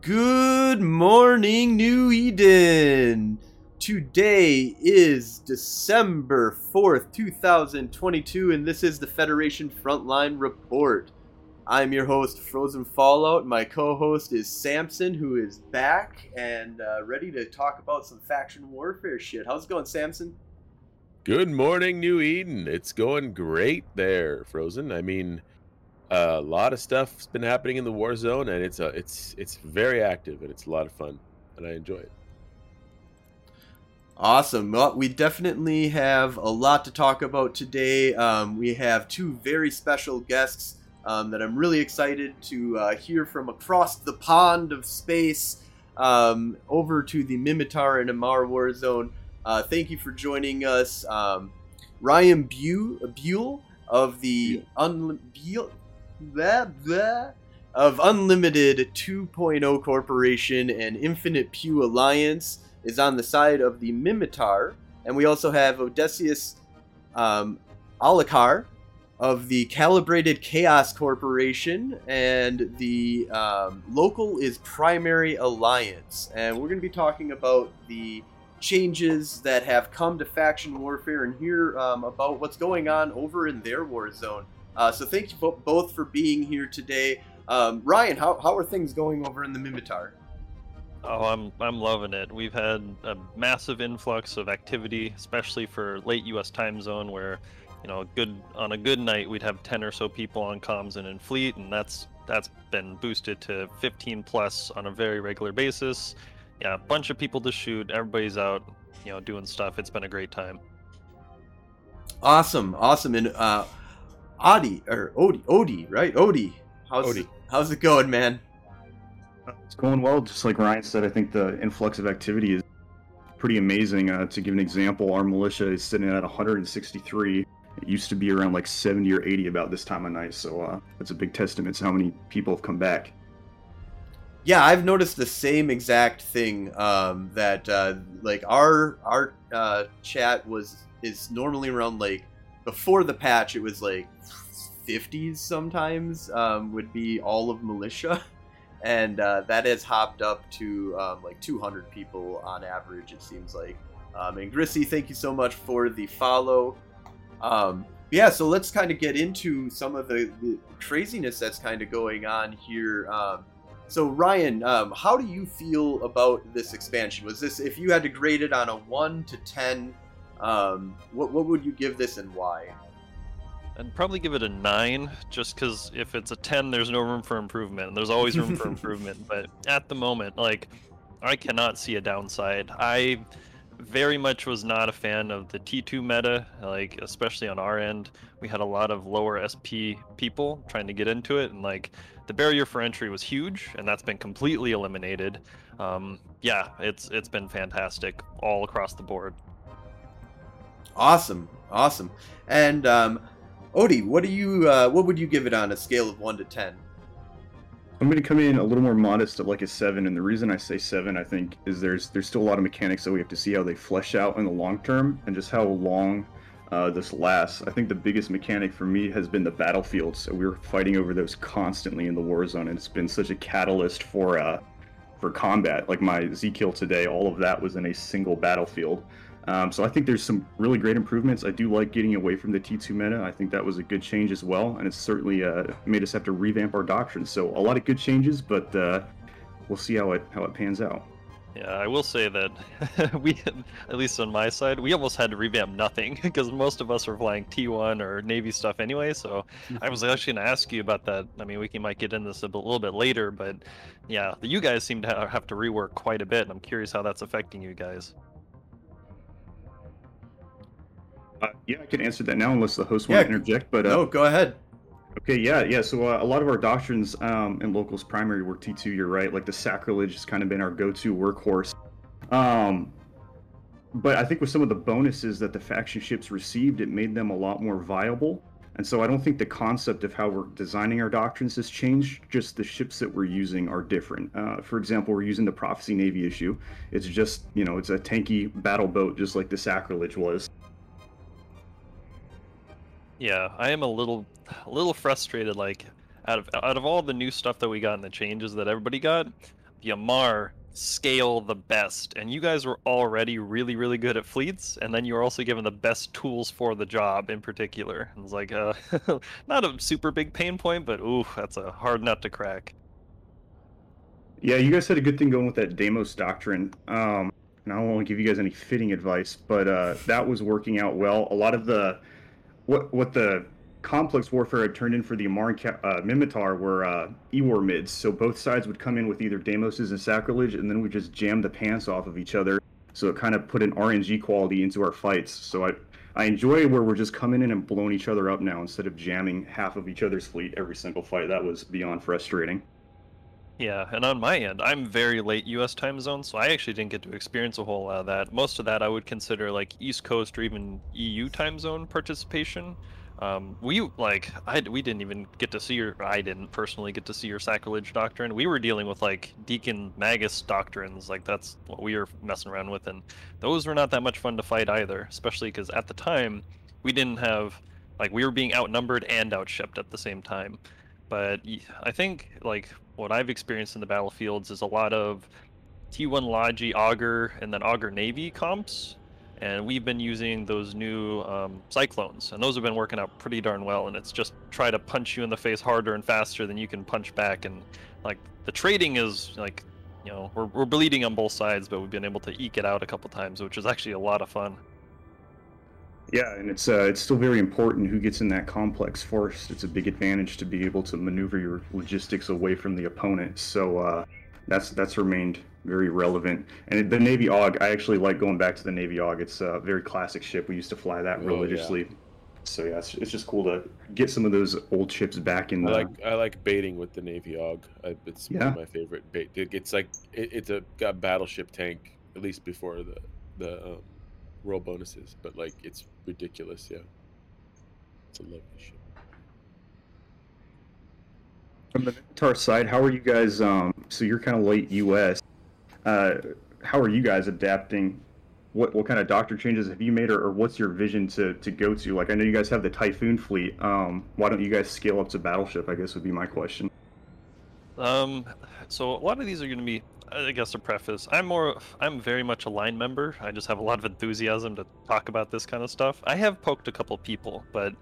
Good morning, New Eden. Today is December 4th, 2022, and this is the Federation Frontline Report. I'm your host, Frozen Fallout. My co host is Samson, who is back and uh, ready to talk about some faction warfare shit. How's it going, Samson? Good morning, New Eden. It's going great there, Frozen. I mean, a lot of stuff's been happening in the war zone, and it's a, it's it's very active and it's a lot of fun, and I enjoy it. Awesome. Well, we definitely have a lot to talk about today. Um, we have two very special guests um, that I'm really excited to uh, hear from across the pond of space um, over to the Minmatar and Amarr war zone. Uh, thank you for joining us, um, Ryan Buell of the Unli- Buell, blah, blah, of Unlimited 2.0 Corporation and Infinite Pew Alliance is on the side of the Minmatar, and we also have Odysseus um, Alakar of the Calibrated Chaos Corporation, and the um, local is Primary Alliance. And we're going to be talking about the changes that have come to faction warfare and hear um, about what's going on over in their war zone. Uh, so thank you bo- both for being here today. Um, Ryan, how, how are things going over in the Minmatar? Oh, I'm I'm loving it. We've had a massive influx of activity, especially for late U.S. time zone, where you know, good on a good night we'd have 10 or so people on comms and in fleet, and that's that's been boosted to 15 plus on a very regular basis. Yeah, a bunch of people to shoot. Everybody's out, you know, doing stuff. It's been a great time. Awesome, awesome, and uh, Odi or Odie, Odie, right? Odie, how's Odie. It, how's it going, man? It's going well. Just like Ryan said, I think the influx of activity is pretty amazing. Uh, to give an example, our militia is sitting at 163. It used to be around like 70 or 80 about this time of night. So uh, that's a big testament to how many people have come back. Yeah, I've noticed the same exact thing. Um, that uh, like our our uh, chat was is normally around like before the patch, it was like 50s sometimes um, would be all of militia, and uh, that has hopped up to um, like 200 people on average. It seems like. Um, and Grissy, thank you so much for the follow. Um, yeah, so let's kind of get into some of the, the craziness that's kind of going on here. Um, so Ryan, um, how do you feel about this expansion? Was this if you had to grade it on a one to ten? Um, what what would you give this and why? I'd probably give it a nine, just because if it's a ten, there's no room for improvement, and there's always room for improvement. But at the moment, like, I cannot see a downside. I very much was not a fan of the T2 meta, like especially on our end. We had a lot of lower SP people trying to get into it, and like the barrier for entry was huge, and that's been completely eliminated. Um, yeah, it's it's been fantastic all across the board. Awesome, awesome. And um, Odie, what do you uh, what would you give it on a scale of one to ten? I'm going to come in a little more modest at like a seven, and the reason I say seven, I think, is there's there's still a lot of mechanics that we have to see how they flesh out in the long term, and just how long uh, this lasts. I think the biggest mechanic for me has been the battlefields. So we were fighting over those constantly in the war zone, and it's been such a catalyst for uh, for combat. Like my Z kill today, all of that was in a single battlefield. Um, so I think there's some really great improvements. I do like getting away from the T2 meta. I think that was a good change as well, and it's certainly uh, made us have to revamp our doctrine. So a lot of good changes, but uh, we'll see how it how it pans out. Yeah, I will say that we, at least on my side, we almost had to revamp nothing because most of us are flying T1 or Navy stuff anyway. So I was actually going to ask you about that. I mean, we can, might get into this a little bit later, but yeah, you guys seem to have to rework quite a bit. And I'm curious how that's affecting you guys. Uh, yeah, I can answer that now unless the host Yeah. want to interject. But uh, No, go ahead. Okay, yeah, yeah. So uh, a lot of our doctrines um, in locals primary were T2. You're right. Like the sacrilege has kind of been our go-to workhorse. Um, but I think with some of the bonuses that the faction ships received, it made them a lot more viable. And so I don't think the concept of how we're designing our doctrines has changed. Just the ships that we're using are different. Uh, for example, we're using the Prophecy Navy issue. It's just you know it's a tanky battle boat, just like the sacrilege was. Yeah, I am a little, a little frustrated. Like, out of out of all the new stuff that we got and the changes that everybody got, the Amarr scale the best, and you guys were already really, really good at fleets, and then you were also given the best tools for the job in particular. It was like uh, not a super big pain point, but ooh, that's a hard nut to crack. Yeah, you guys had a good thing going with that Deimos doctrine. Um, and I don't want to give you guys any fitting advice, but uh, that was working out well. A lot of the what what the complex warfare had turned in for the Amarr and uh, Minmatar were uh, E-war mids. So both sides would come in with either Deimoses and Sacrilege, and then we just jam the pants off of each other. So it kind of put an RNG quality into our fights. So I I enjoy where we're just coming in and blowing each other up now instead of jamming half of each other's fleet every single fight. That was beyond frustrating. Yeah, and on my end, I'm very late U.S. time zone, so I actually didn't get to experience a whole lot of that. Most of that I would consider like East Coast or even EU time zone participation. Um, we like I we didn't even get to see your I didn't personally get to see your sacrilege doctrine. We were dealing with like Deacon Magus doctrines, like that's what we were messing around with, and those were not that much fun to fight either. Especially because at the time we didn't have like we were being outnumbered and outshipped at the same time. But I think like what I've experienced in the battlefields is a lot of T1 Logi Augur and then Augur Navy comps and we've been using those new um, cyclones and those have been working out pretty darn well and it's just try to punch you in the face harder and faster than you can punch back and like the trading is like you know we're, we're bleeding on both sides but we've been able to eke it out a couple times which is actually a lot of fun yeah and it's uh, it's still very important who gets in that complex first it's a big advantage to be able to maneuver your logistics away from the opponent so uh, that's that's remained very relevant. And the Navy AUG, I actually like going back to the Navy AUG. It's a very classic ship. We used to fly that religiously. Oh, yeah. So yeah, it's, it's, just cool to get some of those old ships back in. The... I like I like baiting with the Navy AUG. I, it's yeah. one of my favorite bait. It's like it, it's a got battleship tank at least before the the um, role bonuses, but like it's ridiculous. Yeah, it's a lovely ship. From the Minmatar side, how are you guys? Um, so you're kind of late U.S. Uh, how are you guys adapting? What what kind of doctor changes have you made, or, or, what's your vision to, to go to? Like I know you guys have the Typhoon fleet. Um, why don't you guys scale up to battleship? I guess would be my question. Um, so a lot of these are going to be, I guess, a preface. I'm more, I'm very much a line member. I just have a lot of enthusiasm to talk about this kind of stuff. I have poked a couple people, but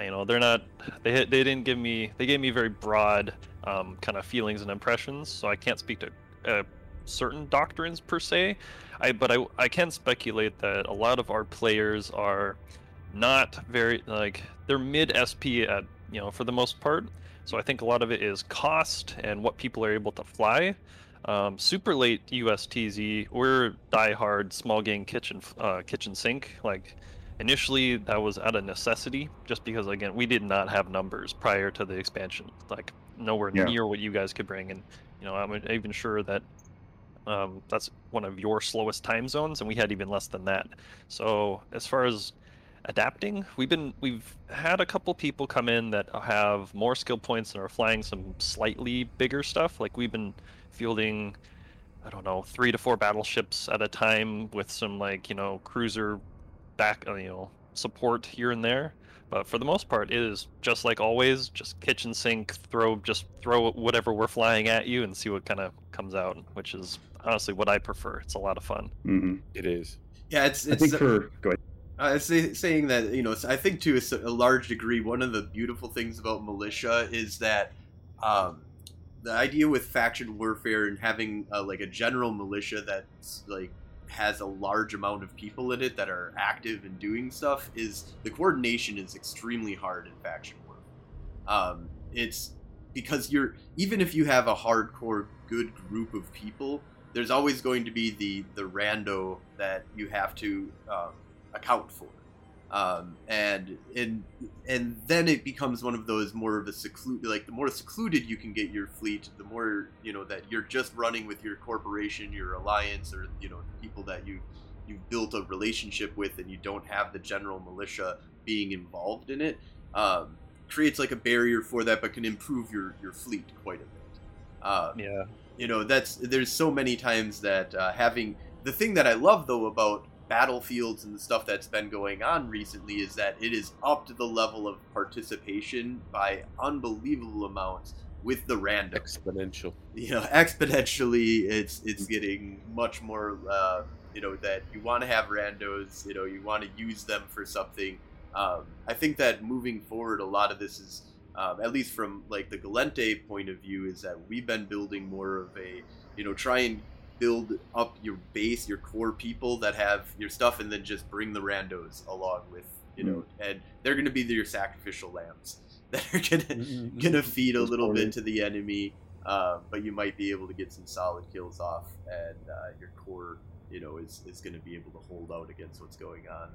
you know they're not, they they didn't give me, they gave me very broad um, kind of feelings and impressions. So I can't speak to uh, certain doctrines per se. I but I I can speculate that a lot of our players are not very like they're mid SP at you know for the most part. So I think a lot of it is cost and what people are able to fly. Um, super late USTZ, we're die-hard small gang kitchen uh, kitchen sink. Like initially that was out of necessity, just because again we did not have numbers prior to the expansion. Like nowhere yeah. near what you guys could bring, and you know I'm even sure that um, that's one of your slowest time zones, and we had even less than that. So as far as adapting, we've been we've had a couple people come in that have more skill points and are flying some slightly bigger stuff. Like we've been fielding, I don't know, three to four battleships at a time with some like you know cruiser back uh, you know support here and there. But for the most part, it is just like always, just kitchen sink, throw just throw whatever we're flying at you and see what kind of comes out, which is honestly what I prefer. It's a lot of fun. Mm-hmm. It is. Yeah, it's. it's I think for go ahead. I was saying that you know I think to a, large degree one of the beautiful things about militia is that um, the idea with faction warfare and having uh, like a general militia that's like has a large amount of people in it that are active and doing stuff is the coordination is extremely hard in faction warfare. Um, it's because you're even if you have a hardcore good group of people, there's always going to be the the rando that you have to um, account for, um, and and and then it becomes one of those more of a secluded like the more secluded you can get your fleet, the more you know that you're just running with your corporation, your alliance, or you know people that you you've built a relationship with, and you don't have the general militia being involved in it. Um, creates like a barrier for that, but can improve your your fleet quite a bit. Um, yeah you know that's there's so many times that uh, having the thing that I love though about battlefields and the stuff that's been going on recently is that it is up to the level of participation by unbelievable amounts with the random. Exponential. You know, exponentially, it's it's getting much more. Uh, you know that you want to have randos. You know, you want to use them for something. Um, I think that moving forward, a lot of this is, um, at least from like the gallente point of view, is that we've been building more of a, you know, try and build up your base, your core people that have your stuff, and then just bring the randos along with, you know, and they're going to be your sacrificial lambs that are gonna gonna feed a little bit to the enemy. Uh, but you might be able to get some solid kills off, and uh, your core, you know, is, is going to be able to hold out against what's going on.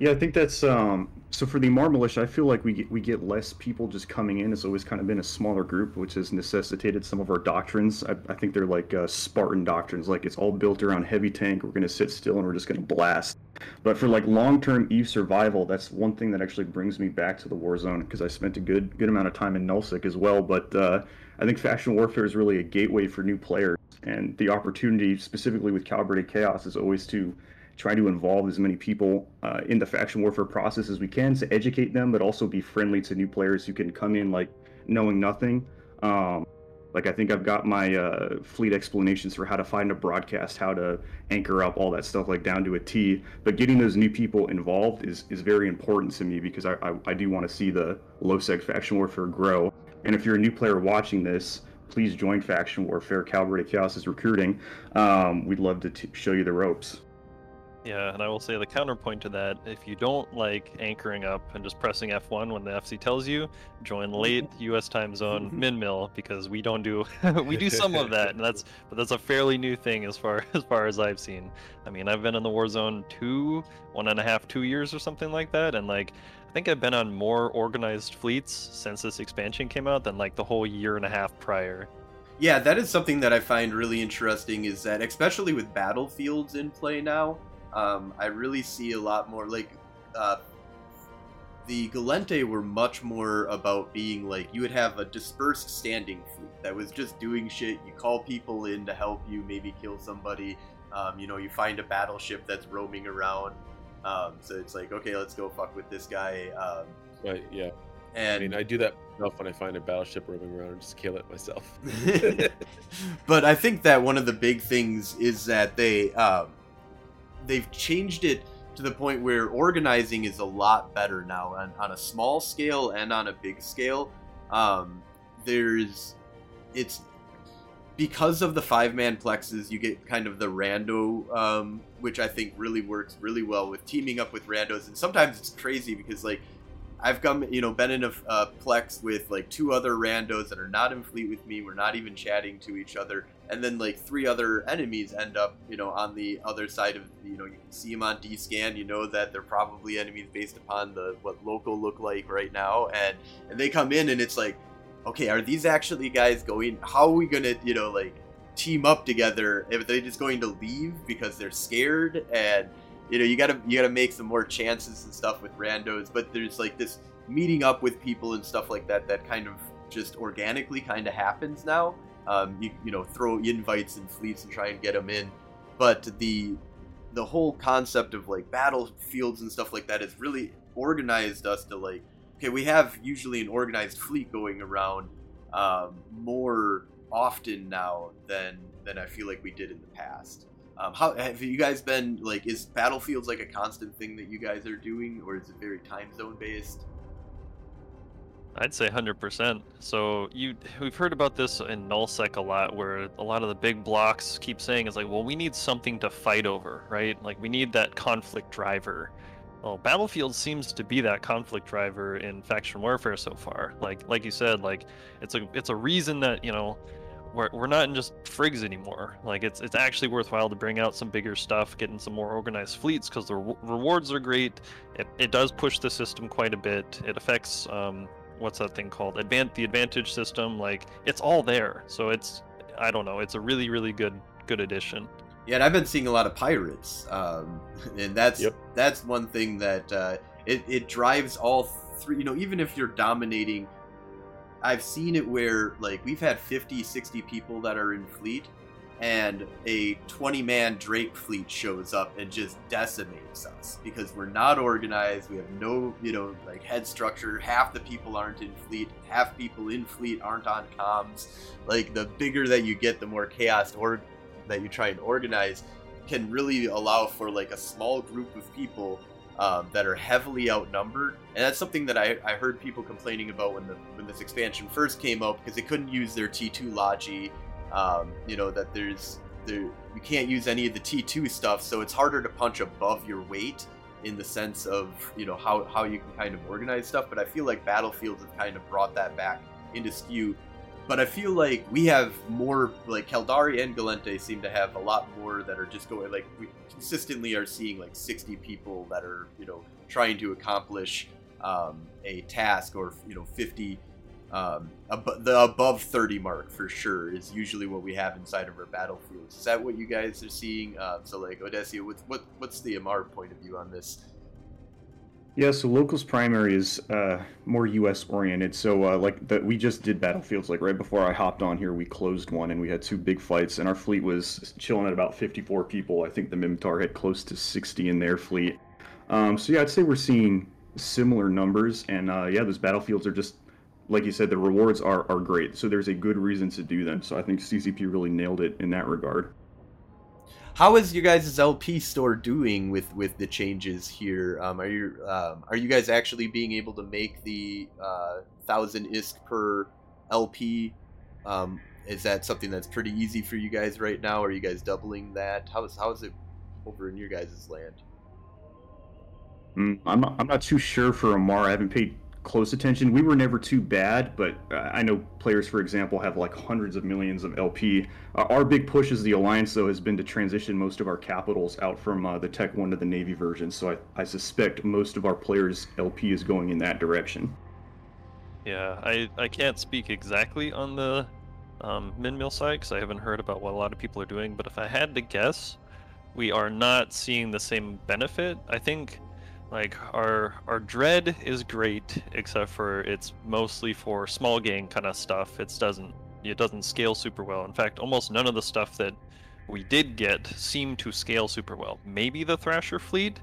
Yeah, I think that's um, so for the Amarr Militia. I feel like we get we get less people just coming in. It's always kind of been a smaller group, which has necessitated some of our doctrines. I, I think they're like uh, Spartan doctrines, like it's all built around heavy tank. We're going to sit still and we're just going to blast. But for like long-term Eve survival, that's one thing that actually brings me back to the war zone because I spent a good good amount of time in Nullsec as well. But uh, I think faction warfare is really a gateway for new players, and the opportunity specifically with Calibrated Chaos is always to try to involve as many people uh, in the faction warfare process as we can to educate them, but also be friendly to new players who can come in like knowing nothing. Um, like I think I've got my uh, fleet explanations for how to find a broadcast, how to anchor up, all that stuff like down to a T. But getting those new people involved is is very important to me because I I, I do want to see the low sec faction warfare grow. And if you're a new player watching this, please join faction warfare. Calibrated Chaos is recruiting. Um, we'd love to t- show you the ropes. Yeah, and I will say the counterpoint to that, if you don't like anchoring up and just pressing F1 when the FC tells you, join mm-hmm. late US time zone mm-hmm. min mill because we don't do we do some of that and that's but that's a fairly new thing as far as far as I've seen. I mean I've been in the war zone two, one and a half, two years or something like that, and like I think I've been on more organized fleets since this expansion came out than like the whole year and a half prior. Yeah, that is something that I find really interesting is that especially with battlefields in play now, um, I really see a lot more like uh, the Gallente were much more about being like you would have a dispersed standing fleet that was just doing shit. You call people in to help you, maybe kill somebody. Um, you know, you find a battleship that's roaming around. Um, so it's like, okay, let's go fuck with this guy. Um, Right, yeah. and I mean, I do that myself when I find a battleship roaming around and just kill it myself. but I think that one of the big things is that they um, they've changed it to the point where organizing is a lot better now on, on a small scale and on a big scale. Um, there's it's because of the five man plexes, you get kind of the rando, um, which I think really works really well with teaming up with randos. And sometimes it's crazy because like I've come, you know, been in a, a plex with like two other randos that are not in fleet with me. We're not even chatting to each other, and then like three other enemies end up, you know, on the other side of, you know, you can see them on D scan. You know that they're probably enemies based upon the what local look like right now, and and they come in and it's like, okay, are these actually guys going? How are we gonna, you know, like team up together? If they just going to leave because they're scared and you know you gotta you gotta make some more chances and stuff with randos but there's like this meeting up with people and stuff like that that kind of just organically kind of happens now um, you, you know throw invites and fleets and try and get them in but the the whole concept of like battlefields and stuff like that has really organized us to like okay we have usually an organized fleet going around um, more often now than than i feel like we did in the past um, how have you guys been like? Is battlefields like a constant thing that you guys are doing, or is it very time zone based? I'd say 100%. So you we've heard about this in nullsec a lot where a lot of the big blocks keep saying it's like, well, we need something to fight over, right? Like we need that conflict driver. Well, Battlefield seems to be that conflict driver in faction warfare so far. Like like you said, like it's a it's a reason that, you know, we're, we're not in just frigs anymore. Like it's it's actually worthwhile to bring out some bigger stuff, getting some more organized fleets because the re- rewards are great. It, it does push the system quite a bit. It affects um, what's that thing called? Advan- the advantage system. Like it's all there. So it's I don't know. It's a really really good good addition. Yeah, and I've been seeing a lot of pirates, um, and that's Yep. that's one thing that uh, it it drives all three. You know, even if you're dominating, I've seen it where like we've had 50, 60 people that are in fleet, and a 20 man Drake fleet shows up and just decimates us because we're not organized. We have no, you know, like head structure. Half the people aren't in fleet, half people in fleet aren't on comms. Like the bigger that you get, the more chaos or that you try and organize can really allow for like a small group of people um, that are heavily outnumbered, and that's something that I, I heard people complaining about when the when this expansion first came out because they couldn't use their T2 Logi um, you know that there's there you can't use any of the T2 stuff, so it's harder to punch above your weight in the sense of you know how how you can kind of organize stuff. But I feel like Battlefields have kind of brought that back into skew. But I feel like we have more like Caldari and Gallente seem to have a lot more that are just going like we consistently are seeing like 60 people that are you know trying to accomplish um, a task or you know 50 um, ab- the above 30 mark for sure is usually what we have inside of our battlefields. Is that what you guys are seeing? Uh, so, like Odessia, what's what what's the Amarr point of view on this? Yeah, so locals primary is uh, more U.S. oriented. So, uh, like that, we just did battlefields. Like right before I hopped on here, we closed one, and we had two big fights, and our fleet was chilling at about 54 people. I think the Minmatar had close to 60 in their fleet. Um, so yeah, I'd say we're seeing similar numbers, and uh, yeah, those battlefields are just like you said, the rewards are, are great. So there's a good reason to do them. So I think CCP really nailed it in that regard. How is your guys' LP store doing with with the changes here? Um, are you um, are you guys actually being able to make the uh, thousand ISK per LP? Um, is that something that's pretty easy for you guys right now? Are you guys doubling that? How is how is it over in your guys' land? Mm, I'm not, I'm not too sure for Amarr. I haven't paid close attention. We were never too bad, but uh, I know players, for example, have like hundreds of millions of LP. Uh, our big push as the Alliance, though, has been to transition most of our capitals out from uh, the Tech 1 to the Navy version. So I, I suspect most of our players' LP is going in that direction. Yeah, I, I can't speak exactly on the um, min mill side because I haven't heard about what a lot of people are doing, but if I had to guess, we are not seeing the same benefit. I think like our our dread is great, except for it's mostly for small gang kind of stuff. It doesn't it doesn't scale super well. In fact, almost none of the stuff that we did get seemed to scale super well. Maybe the Thrasher fleet,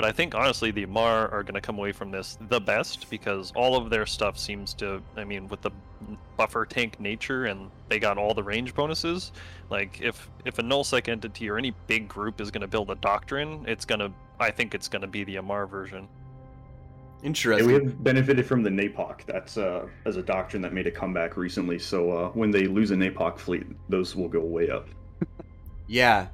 but I think honestly the Amarr are going to come away from this the best because all of their stuff seems to. I mean, with the buffer tank nature and they got all the range bonuses. Like if if a nullsec entity or any big group is going to build a doctrine, it's going to I think it's going to be the Amarr version. Interesting. Yeah, we have benefited from the NAPOC. That's uh, as a doctrine that made a comeback recently. So uh, when they lose a NAPOC fleet, those will go way up. yeah,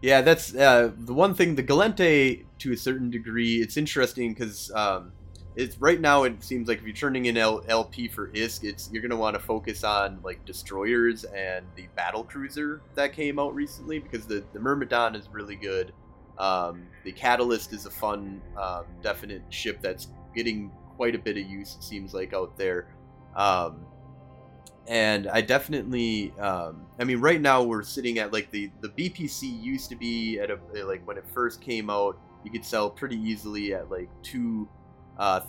yeah. That's uh, the one thing. The Gallente, to a certain degree, it's interesting because um, it's right now. It seems like if you're turning in L- LP for ISK, it's you're gonna want to focus on like destroyers and the battle cruiser that came out recently because the the Myrmidon is really good. Um, the Catalyst is a fun, um, definite ship that's getting quite a bit of use, it seems like, out there. Um, and I definitely, um, I mean, right now we're sitting at like the, the BPC used to be at a, like when it first came out, you could sell pretty easily at like 2,000 uh,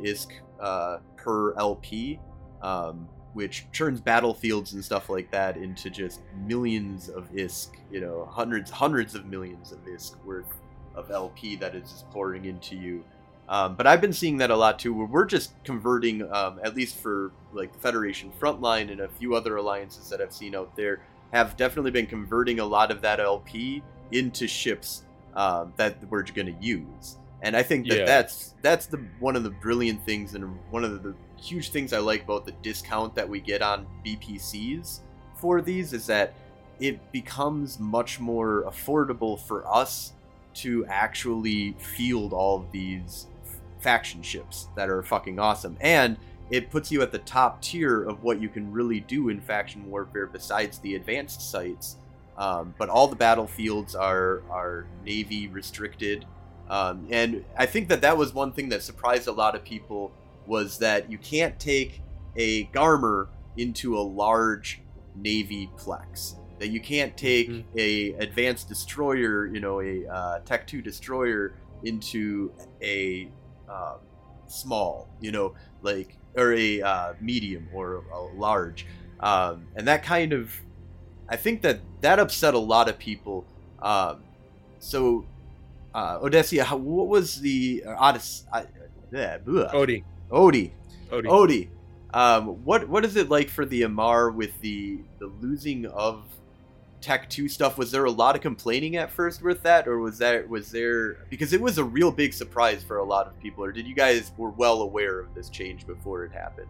ISK uh, per LP. Um, which turns battlefields and stuff like that into just millions of ISK, you know, hundreds, hundreds of millions of ISK worth of LP that is just pouring into you. Um, but I've been seeing that a lot too, where we're just converting, um, at least for like Federation Frontline and a few other alliances that I've seen out there, have definitely been converting a lot of that LP into ships um, that we're going to use. And I think that yeah. that's that's the one of the brilliant things and one of the huge things I like about the discount that we get on BPCs for these is that it becomes much more affordable for us to actually field all of these faction ships that are fucking awesome. And it puts you at the top tier of what you can really do in faction warfare besides the advanced sites. Um, but all the battlefields are are navy restricted, um, and I think that that was one thing that surprised a lot of people was that you can't take a Garmur into a large Navy plex. That you can't take mm-hmm. a advanced destroyer, you know, a uh, Tech Two destroyer into a uh, small, you know, like or a uh, medium or a large, um, and that kind of I think that that upset a lot of people. Um, so, uh, Odessia, how, what was the uh, Odyssey? Uh. Odie. Odie, Odie. Odie. Um, what what is it like for the Amarr with the the losing of Tech Two stuff? Was there a lot of complaining at first with that, or was that was there because it was a real big surprise for a lot of people? Or did you guys were well aware of this change before it happened?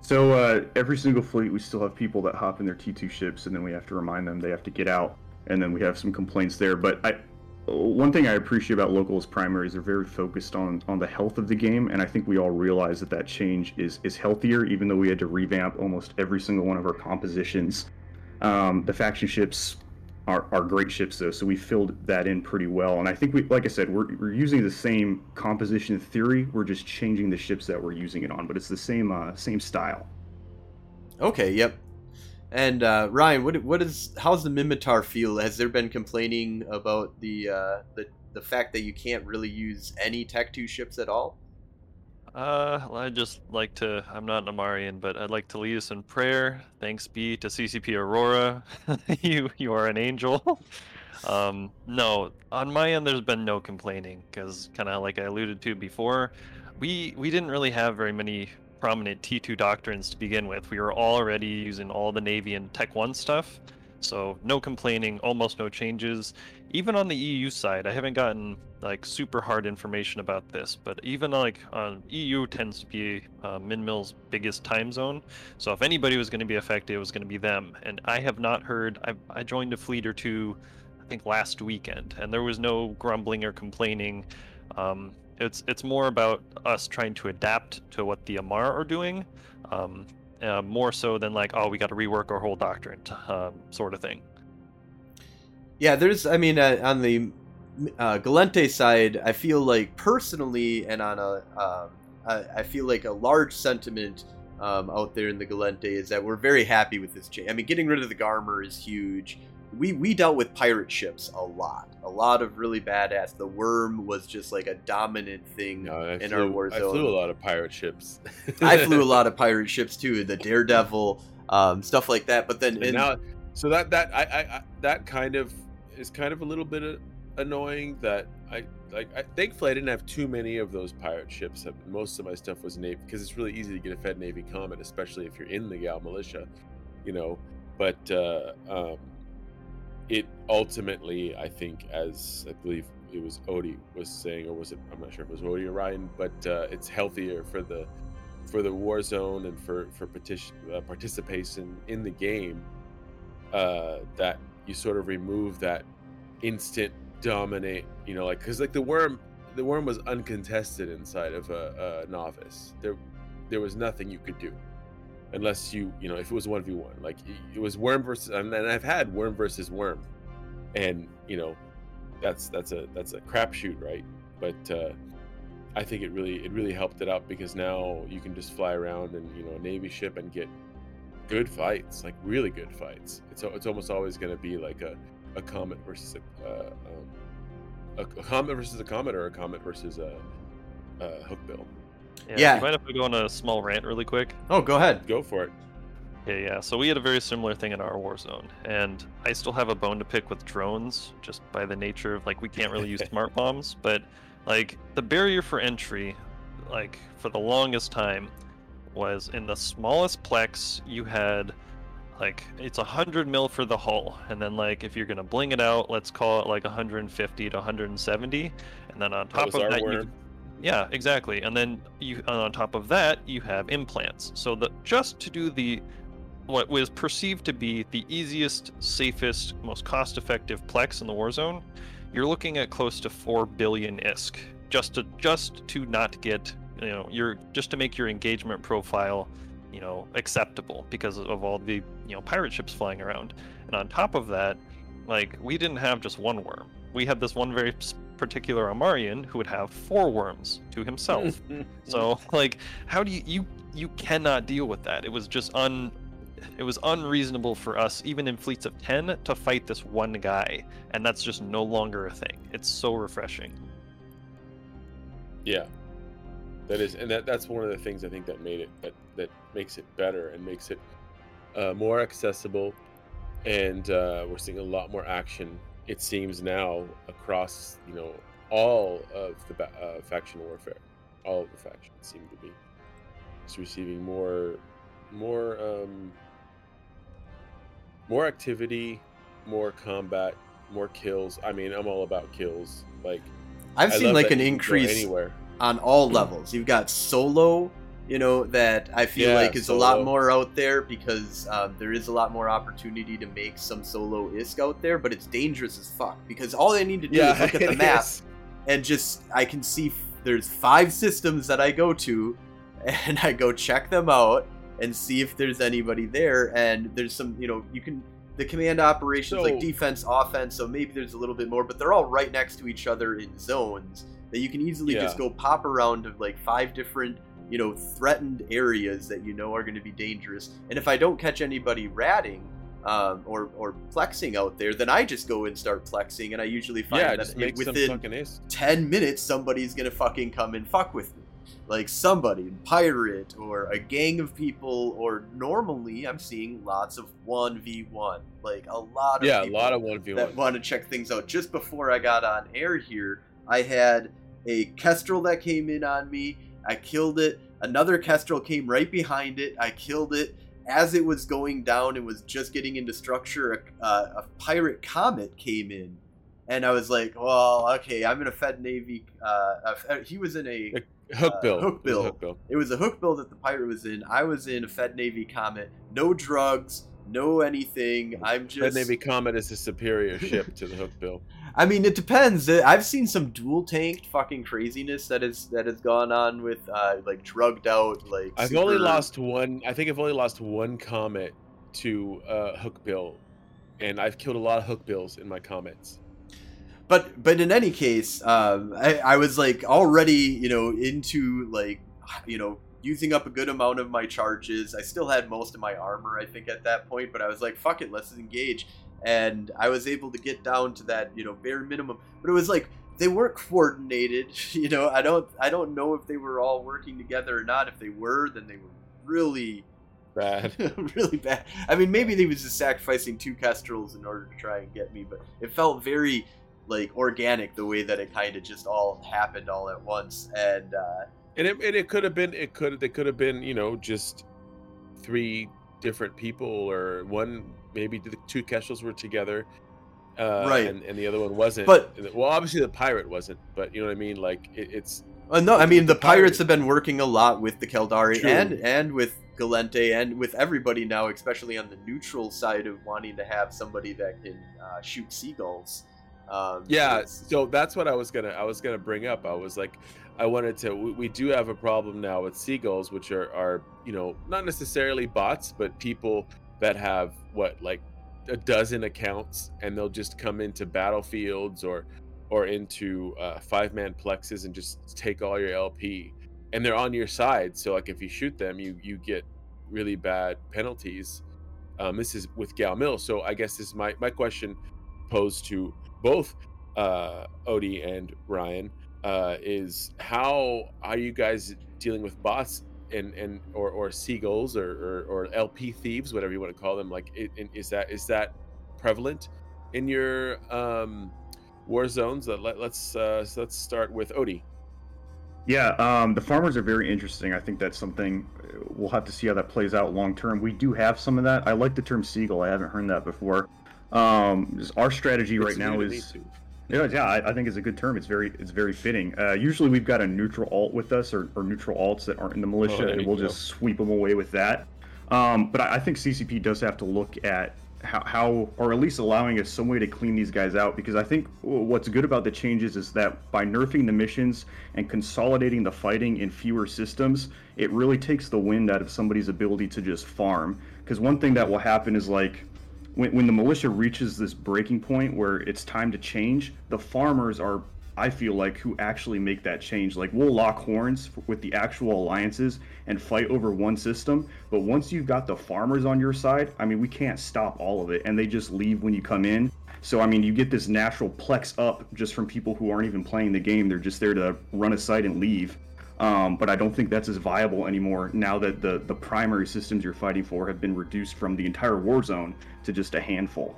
So uh, every single fleet, we still have people that hop in their T2 ships, and then we have to remind them they have to get out, and then we have some complaints there. But I, one thing I appreciate about locals primaries, they're very focused on on the health of the game, and I think we all realize that that change is is healthier, even though we had to revamp almost every single one of our compositions. Um, the faction ships are, are great ships though, so we filled that in pretty well. And I think we, like I said, we're, we're using the same composition theory. We're just changing the ships that we're using it on, but it's the same uh, same style. Okay, yep. And uh, Ryan, what what is how's the Minmatar feel? Has there been complaining about the uh, the the fact that you can't really use any Tech Two ships at all? Uh, I just like to. I'm not an Amarian, but I'd like to lead us in prayer. Thanks be to CCP Aurora. you you are an angel. um, no, on my end, there's been no complaining because kind of like I alluded to before, we we didn't really have very many prominent T2 doctrines to begin with. We were already using all the Navy and Tech 1 stuff, so no complaining, almost no changes. Even on the EU side, I haven't gotten like super hard information about this, but even like on EU tends to be uh, Minmill's biggest time zone. So if anybody was going to be affected, it was going to be them. And I have not heard. I, I joined a fleet or two, I think last weekend, and there was no grumbling or complaining. Um, it's it's more about us trying to adapt to what the Amarr are doing, um, uh, more so than like oh we got to rework our whole doctrine um, sort of thing. Yeah, there's. I mean, uh, on the uh, Gallente side, I feel like personally, and on a, um, I, I feel like a large sentiment um, out there in the Gallente is that we're very happy with this change. I mean, getting rid of the Garmur is huge. We we dealt with pirate ships a lot, a lot of really badass. The Worm was just like a dominant thing No, in flew, our war zone. I flew a lot of pirate ships. I flew a lot of pirate ships too, the Daredevil, um, stuff like that. But then in, now, so that that I, I, I that kind of is kind of a little bit uh, annoying. That I like. I, thankfully, I didn't have too many of those pirate ships. Most of my stuff was navy because it's really easy to get a Fed Navy Comet, especially if you're in the Gal Militia, you know. But uh, um, it ultimately, I think, as I believe it was Odie was saying, or was it? I'm not sure if it was Odie or Ryan, but uh, it's healthier for the for the war zone and for for uh, participation in the game uh, that you sort of remove that instant dominate. You know, like because like the worm, the worm was uncontested inside of a, a novice. There, there was nothing you could do unless you you know if it was one v one. Like it- was worm versus, and I've had worm versus worm, and you know that's that's a that's a crapshoot, right? But uh, I think it really it really helped it out because now you can just fly around and you know a navy ship and get good fights, like really good fights. It's it's almost always going to be like a, a comet versus a, uh, um, a, a comet versus a comet or a comet versus a, a hookbill. Yeah. Do you mind if I go on a small rant really quick? oh, go ahead. Go for it. Yeah, yeah. So we had a very similar thing in our war zone, and I still have a bone to pick with drones, just by the nature of like we can't really use smart bombs. But like the barrier for entry, like for the longest time, was in the smallest plex. You had like it's a hundred mil for the hull, and then like if you're gonna bling it out, let's call it like 150 to 170, and then on top was of our that, you worm. Yeah, exactly. And then you on top of that, you have implants. So the just to do the what was perceived to be the easiest, safest, most cost-effective plex in the war zone, you're looking at close to 4 billion ISK just to just to not get, you know, your just to make your engagement profile, you know, acceptable because of all the, you know, pirate ships flying around. And on top of that, like we didn't have just one worm. We had this one very particular Amarian who would have four worms to himself. so like how do you you you cannot deal with that. It was just un it was unreasonable for us even in fleets of 10 to fight this one guy and that's just no longer a thing. It's so refreshing. Yeah, that is, and that that's one of the things I think that made it that that makes it better and makes it uh, more accessible. and uh, we're seeing a lot more action. It seems now across you know all of the uh, faction warfare, all of the factions seem to be just receiving more, more, um, more activity, more combat, more kills. I mean, I'm all about kills. Like I've I seen like an you can go increase anywhere. on all levels. You've got solo, you know, that I feel Yeah, like is a lot more out there because um, there is a lot more opportunity to make some solo ISK out there, but it's dangerous as fuck because all I need to do is look at the map is. and just I can see f- there's five systems that I go to and I go check them out and see if there's anybody there and there's some you know you can the command operations like defense offense so maybe there's a little bit more but they're all right next to each other in zones that you can easily just go pop around to like five different you know threatened areas that you know are going to be dangerous. And if I don't catch anybody ratting um, or or plexing out there then I just go and start plexing and I usually find Yeah, that it- within 10 minutes somebody's gonna fucking come and fuck with me. Like somebody pirate or a gang of people or normally i'm seeing lots of 1v1 like a lot of Yeah, a lot of one v one. that one. want to check things out. Just before i got on air here i had a kestrel that came in on me i killed it another kestrel came right behind it i killed it as it was going down and was just getting into structure a, uh, a pirate comet came in and I was like, well, okay, I'm in a Fed Navy. Uh, a- he was in a. Hook uh, bill. hook It was. Hook bill. It was a hook bill that the pirate was in. I was in a Fed Navy Comet. No drugs, no anything. I'm just just. Navy Comet is a superior ship to the Hook bill. I mean, it depends. Uh, I've seen some dual tanked fucking craziness that is that has gone on with uh, like drugged out like. I've super- only lost one. I think I've only lost one comet to uh, Hook bill, and I've killed a lot of Hook bills in my comets. but but in any case um I, I was like already you know into like you know using up a good amount of my charges i still had most of my armor i think at that point but i was like fuck it let's engage and i was able to get down to that you know bare minimum but it was like they weren't coordinated you know i don't i don't know if they were all working together or not if they were then they were really Bad. really bad. I mean, maybe they was just sacrificing two kestrels in order to try and get me, but it felt very like organic the way that it kind of just all happened all at once. And uh, And it, and it could have been. It could. They could have been. You know, just three different people, or one. Maybe the two Kestrels were together. Uh, Right. And, and the other one wasn't. But- well, obviously the pirate wasn't. But you know what I mean. Like it, it's uh, no, I mean the The pirates pirates. have been working a lot with the Caldari True. and and with Gallente and with everybody now, especially on the neutral side of wanting to have somebody that can uh, shoot seagulls. Um, Yeah, so that's what I was gonna I was gonna bring up. I was like, I wanted to. We, we do have a problem now with seagulls, which are are you know not necessarily bots, but people that have what like a dozen accounts, and they'll just come into battlefields or or into uh, five man plexes and just take all your LP, and they're on your side. So like if you shoot them, you you get really bad penalties. Um, this is with Gal Mill. So I guess this is my my question posed to both uh, Odie and Ryan uh, is how are you guys dealing with bots and and or, or seagulls or, or, or LP thieves, whatever you want to call them? Like, is that is that prevalent in your um, war zones? Let, let's uh, so let's start with Odie. Yeah, um, the farmers are very interesting. I think that's something uh, we'll have to see how that plays out long term. We do have some of that. I like the term seagull. I haven't heard that before. Um, our strategy right now is. Yeah, yeah. I, I think it's a good term. It's very it's very fitting. Uh, usually we've got a neutral alt with us or, or neutral alts that aren't in the militia, Oh, and we'll just sweep them away with that. Um, but I, I think CCP does have to look at how, how, or at least allowing us some way to clean these guys out, because I think what's good about the changes is that by nerfing the missions and consolidating the fighting in fewer systems, it really takes the wind out of somebody's ability to just farm. Because one thing that will happen is like when, when the militia reaches this breaking point where it's time to change, the farmers are, I feel like, who actually make that change. Like, we'll lock horns with the actual alliances and fight over one system, but once you've got the farmers on your side, I mean, we can't stop all of it, and they just leave when you come in. So, I mean, you get this natural plex up just from people who aren't even playing the game. They're just there to run a site and leave. Um, but I don't think that's as viable anymore now that the, the primary systems you're fighting for have been reduced from the entire war zone to just a handful.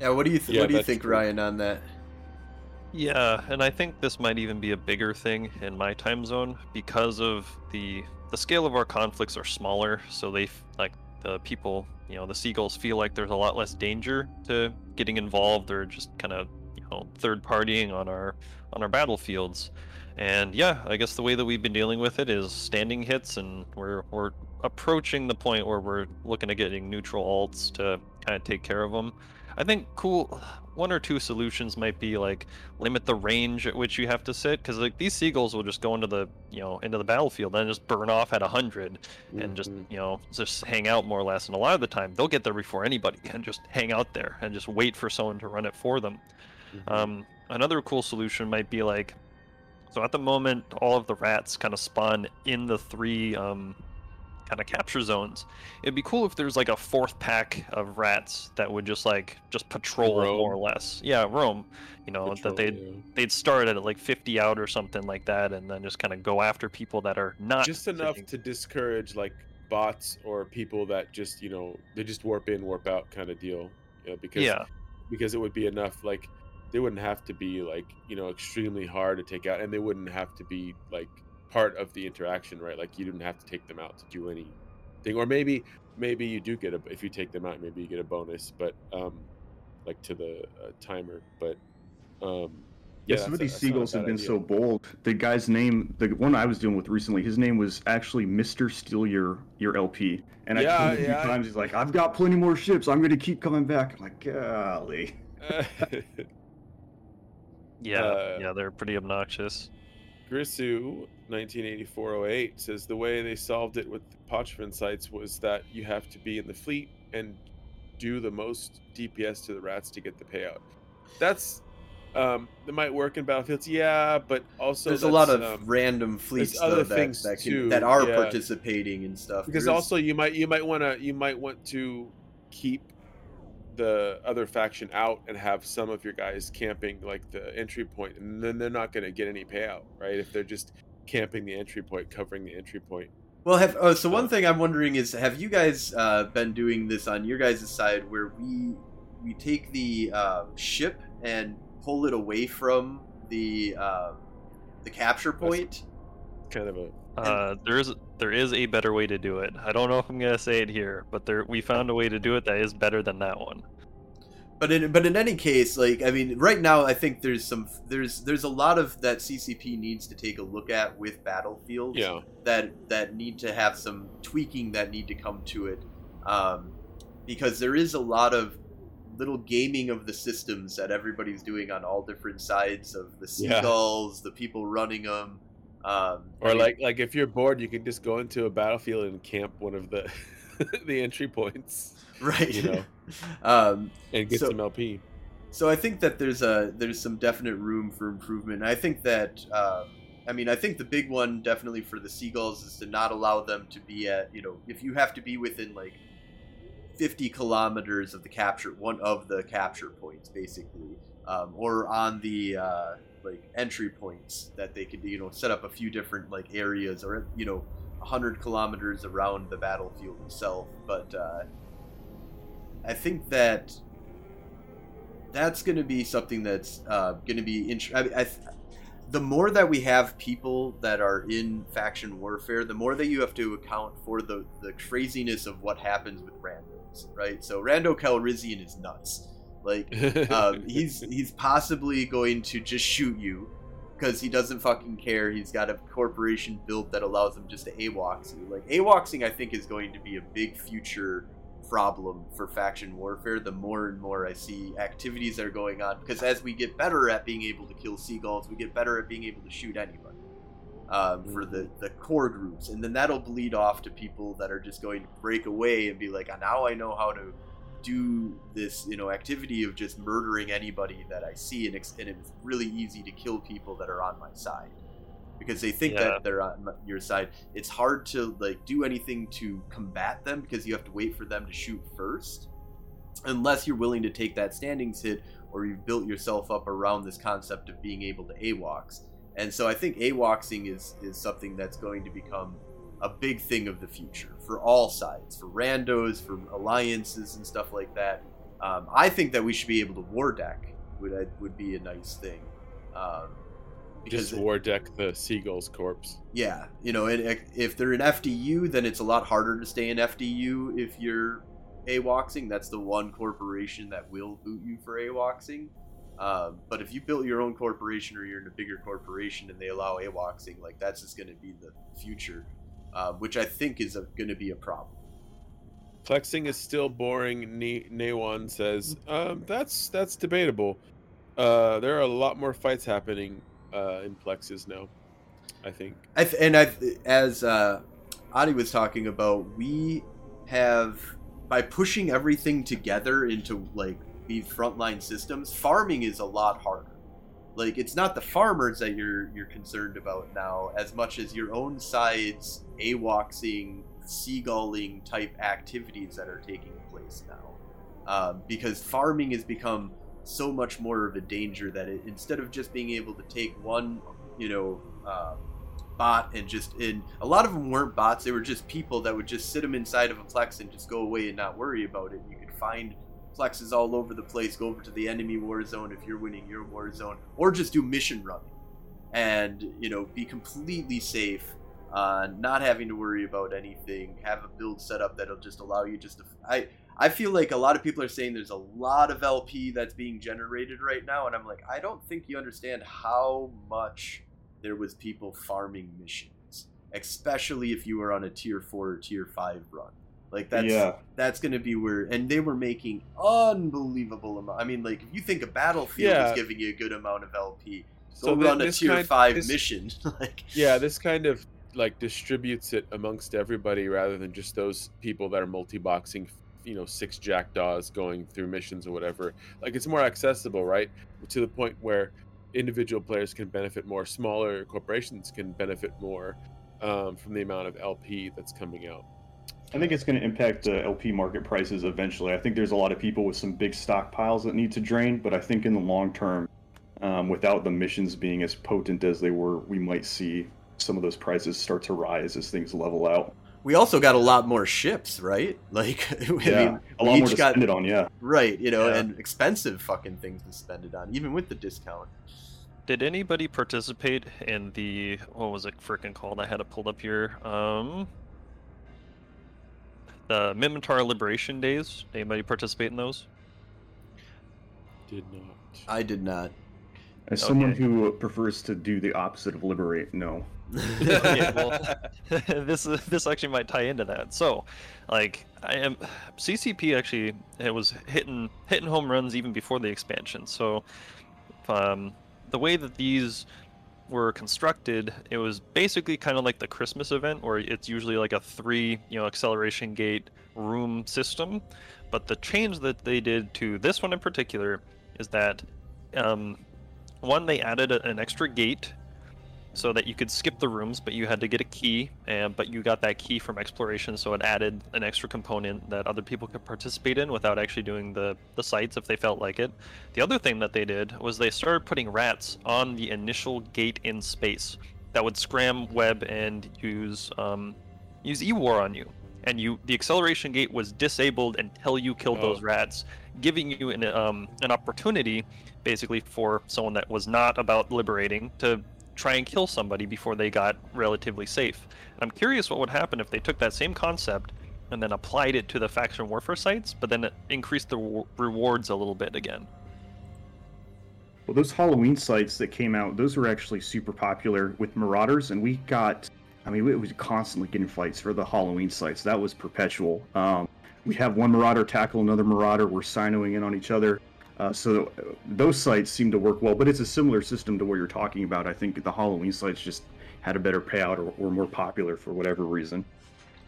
Yeah, what do you th- Yeah, what do you think, true. Ryan, on that? Yeah, and I think this might even be a bigger thing in my time zone because of the the scale of our conflicts are smaller, so they f- like the people, you know, the seagulls feel like there's a lot less danger to getting involved or just kind of, you know, third partying on our on our battlefields. And yeah, I guess the way that we've been dealing with it is standing hits and we're we're approaching the point where we're looking at getting neutral alts to kind of take care of them. I think cool one or two solutions might be like limit the range at which you have to sit because like these seagulls will just go into the you know into the battlefield and just burn off at 100 and just Mhm. you know just hang out more or less and a lot of the time they'll get there before anybody and just hang out there and just wait for someone to run it for them Mhm. um, another cool solution might be like so at the moment all of the rats kind of spawn in the three um, kind of capture zones it'd be cool if there's like a fourth pack of rats that would just like just patrol Roam. more or less yeah roam you know Patrol, that they'd yeah. they'd start at like 50 out or something like that and then just kind of go after people that are not just enough sitting- to discourage like bots or people that just you know they just warp in warp out kind of deal you know, because yeah because it would be enough like they wouldn't have to be like you know extremely hard to take out and they wouldn't have to be like part of the interaction right like you didn't have to take them out to do anything or maybe maybe you do get a if you take them out maybe you get a bonus but um like to the uh, timer but um Yeah, yeah some of these that's not a seagulls have been idea. so bold. The guy's name, the one I was dealing with recently, his name was actually Mister Steal Your Your LP. And I Yeah, told him a few yeah. times, he's like, "I've got plenty more ships. I'm going to keep coming back." I'm like, "Golly." yeah Uh, yeah they're pretty obnoxious Grissu, 1984-08, says the way they solved it with the Pochven sites was that you have to be in the fleet and do the most DPS to the rats to get the payout. That's um, that might work in battlefields, yeah, but also There's a lot of um, random fleets other that, things that, can, too, that are yeah. participating and stuff. because There is- also you might you might want to you might want to keep the other faction out and have some of your guys camping like the entry point and then they're not going to get any payout right if they're just camping the entry point covering the entry point Well, have oh, so one thing I'm wondering is, have you guys uh, been doing this on your guys' side, where we we take the uh, ship and pull it away from the uh, the capture point? kind of a uh, there is there is a better way to do it i don't know if i'm gonna say it here but there we found a way to do it that is better than that one But in but in any case, like I mean, right now I think there's some there's there's a lot of that CCP needs to take a look at with battlefields. yeah that that need to have some tweaking that need to come to it um, because there is a lot of little gaming of the systems that everybody's doing on all different sides of the Yeah. seagulls the people running them um, I or mean, like like if you're bored you can just go into a battlefield and camp one of the the entry points right you know. um, and get So- some lp So I think that there's a there's some definite room for improvement. I think that um, I mean I think the big one definitely for the seagulls is to not allow them to be at you know if you have to be within like 50 kilometers of the capture one of the capture points basically um, or on the uh, like entry points that they could you know set up a few different like areas or you know 100 kilometers around the battlefield itself. But uh, I think that that's going to be something that's uh, going to be int- I, I, the more that we have people that are in faction warfare the more that you have to account for the, the craziness of what happens with randos right? So rando calrissian is nuts like um, he's he's possibly going to just shoot you because he doesn't fucking care. He's got a corporation built that allows him just to AWOX you. Like AWOXing, I think is going to be a big future problem for faction warfare. The more and more I see activities that are going on, because as we get better at being able to kill seagulls, we get better at being able to shoot anybody. Um, for the, the core groups, and then that'll bleed off to people that are just going to break away and be like, now I know how to do this you know activity of just murdering anybody that I see and, ex- and it's really easy to kill people that are on my side. Because they think Yeah. that they're on your side. It's hard to like do anything to combat them because you have to wait for them to shoot first. Unless you're willing to take that standings hit or you've built yourself up around this concept of being able to AWOX And so I think AWOXing is is something that's going to become a big thing of the future for all sides, for randos, for alliances and stuff like that. Um, I think that we should be able to war deck would uh, would be a nice thing. Um, Just war deck the seagull's corpse. Yeah, you know, and if they're in FDU, then it's a lot harder to stay in FDU if you're AWOXing. That's the one corporation that will boot you for AWOXing. Um, but if you built your own corporation or you're in a bigger corporation and they allow AWOXing, like that's just going to be the future, uh, which I think is going to be a problem. Plexing is still boring. Nawan says um, that's that's debatable. Uh, there are a lot more fights happening uh, in plexes now. I think. I th- and I, as uh, Adi was talking about, we have by pushing everything together into like these frontline systems, farming is a lot harder. Like it's not the farmers that you're you're concerned about now as much as your own side's AWOXing, seagulling type activities that are taking place now. Um, because farming has become so much more of a danger that it, instead of just being able to take one, you know, uh, bot and just in a lot of them weren't bots; they were just people that would just sit them inside of a plex and just go away and not worry about it. You could find plexes all over the place. Go over to the enemy war zone if you're winning your war zone, or just do mission running, and you know, be completely safe. Uh, not having to worry about anything, have a build set up that'll just allow you just to. I I feel like a lot of people are saying there's a lot of LP that's being generated right now, and I'm like, I don't think you understand how much there was people farming missions, especially if you were on a tier four or tier five run. Like that's yeah. that's going to be where, and they were making unbelievable amount. I mean, like if you think a battlefield yeah. is giving you a good amount of LP, go so run a tier kind, five this, mission. like yeah, this kind of like distributes it amongst everybody rather than just those people that are multi-boxing you know six jackdaws going through missions or whatever like it's more accessible right to the point where individual players can benefit more smaller corporations can benefit more um, from the amount of lp that's coming out i think it's going to impact the lp market prices eventually i think there's a lot of people with some big stockpiles that need to drain but i think in the long term um, without the missions being as potent as they were we might see some of those prices start to rise as things level out we also got a lot more ships, right? Like, I yeah, mean, a lot more to got, spend it on, yeah. Right, you know, yeah. and expensive fucking things to spend it on, even with the discount. Did anybody participate in the what was it freaking called? I had it pulled up here. Um, the Minmatar Liberation Days. Anybody participate in those? Did not. I did not. As okay. someone who prefers to do the opposite of liberate, no. yeah, well, this this actually might tie into that. So, like, I am CCP actually it was hitting hitting home runs even before the expansion. So, um, the way that these were constructed, it was basically kind of like the Christmas event, where it's usually like a three, you know, acceleration gate room system. But the change that they did to this one in particular is that, um, one, they added an extra gate so that you could skip the rooms, but you had to get a key, and but you got that key from exploration, so it added an extra component that other people could participate in without actually doing the the sites if they felt like it. The other thing that they did was they started putting rats on the initial gate in space that would scram web and use um, use E-War on you, and you the acceleration gate was disabled until you killed oh. those rats, giving you an um, an opportunity basically for someone that was not about liberating to try and kill somebody before they got relatively safe. I'm curious what would happen if they took that same concept and then applied it to the faction warfare sites, but then it increased the rewards a little bit again. Well, those Halloween sites that came out, those were actually super popular with Marauders, and we got, I mean, we was constantly getting fights for the Halloween sites. That was perpetual. Um, we have one Marauder tackle another Marauder. We're cynoing in on each other. Uh, so those sites seem to work well, but it's a similar system to what you're talking about. I think the Halloween sites just had a better payout or were more popular for whatever reason.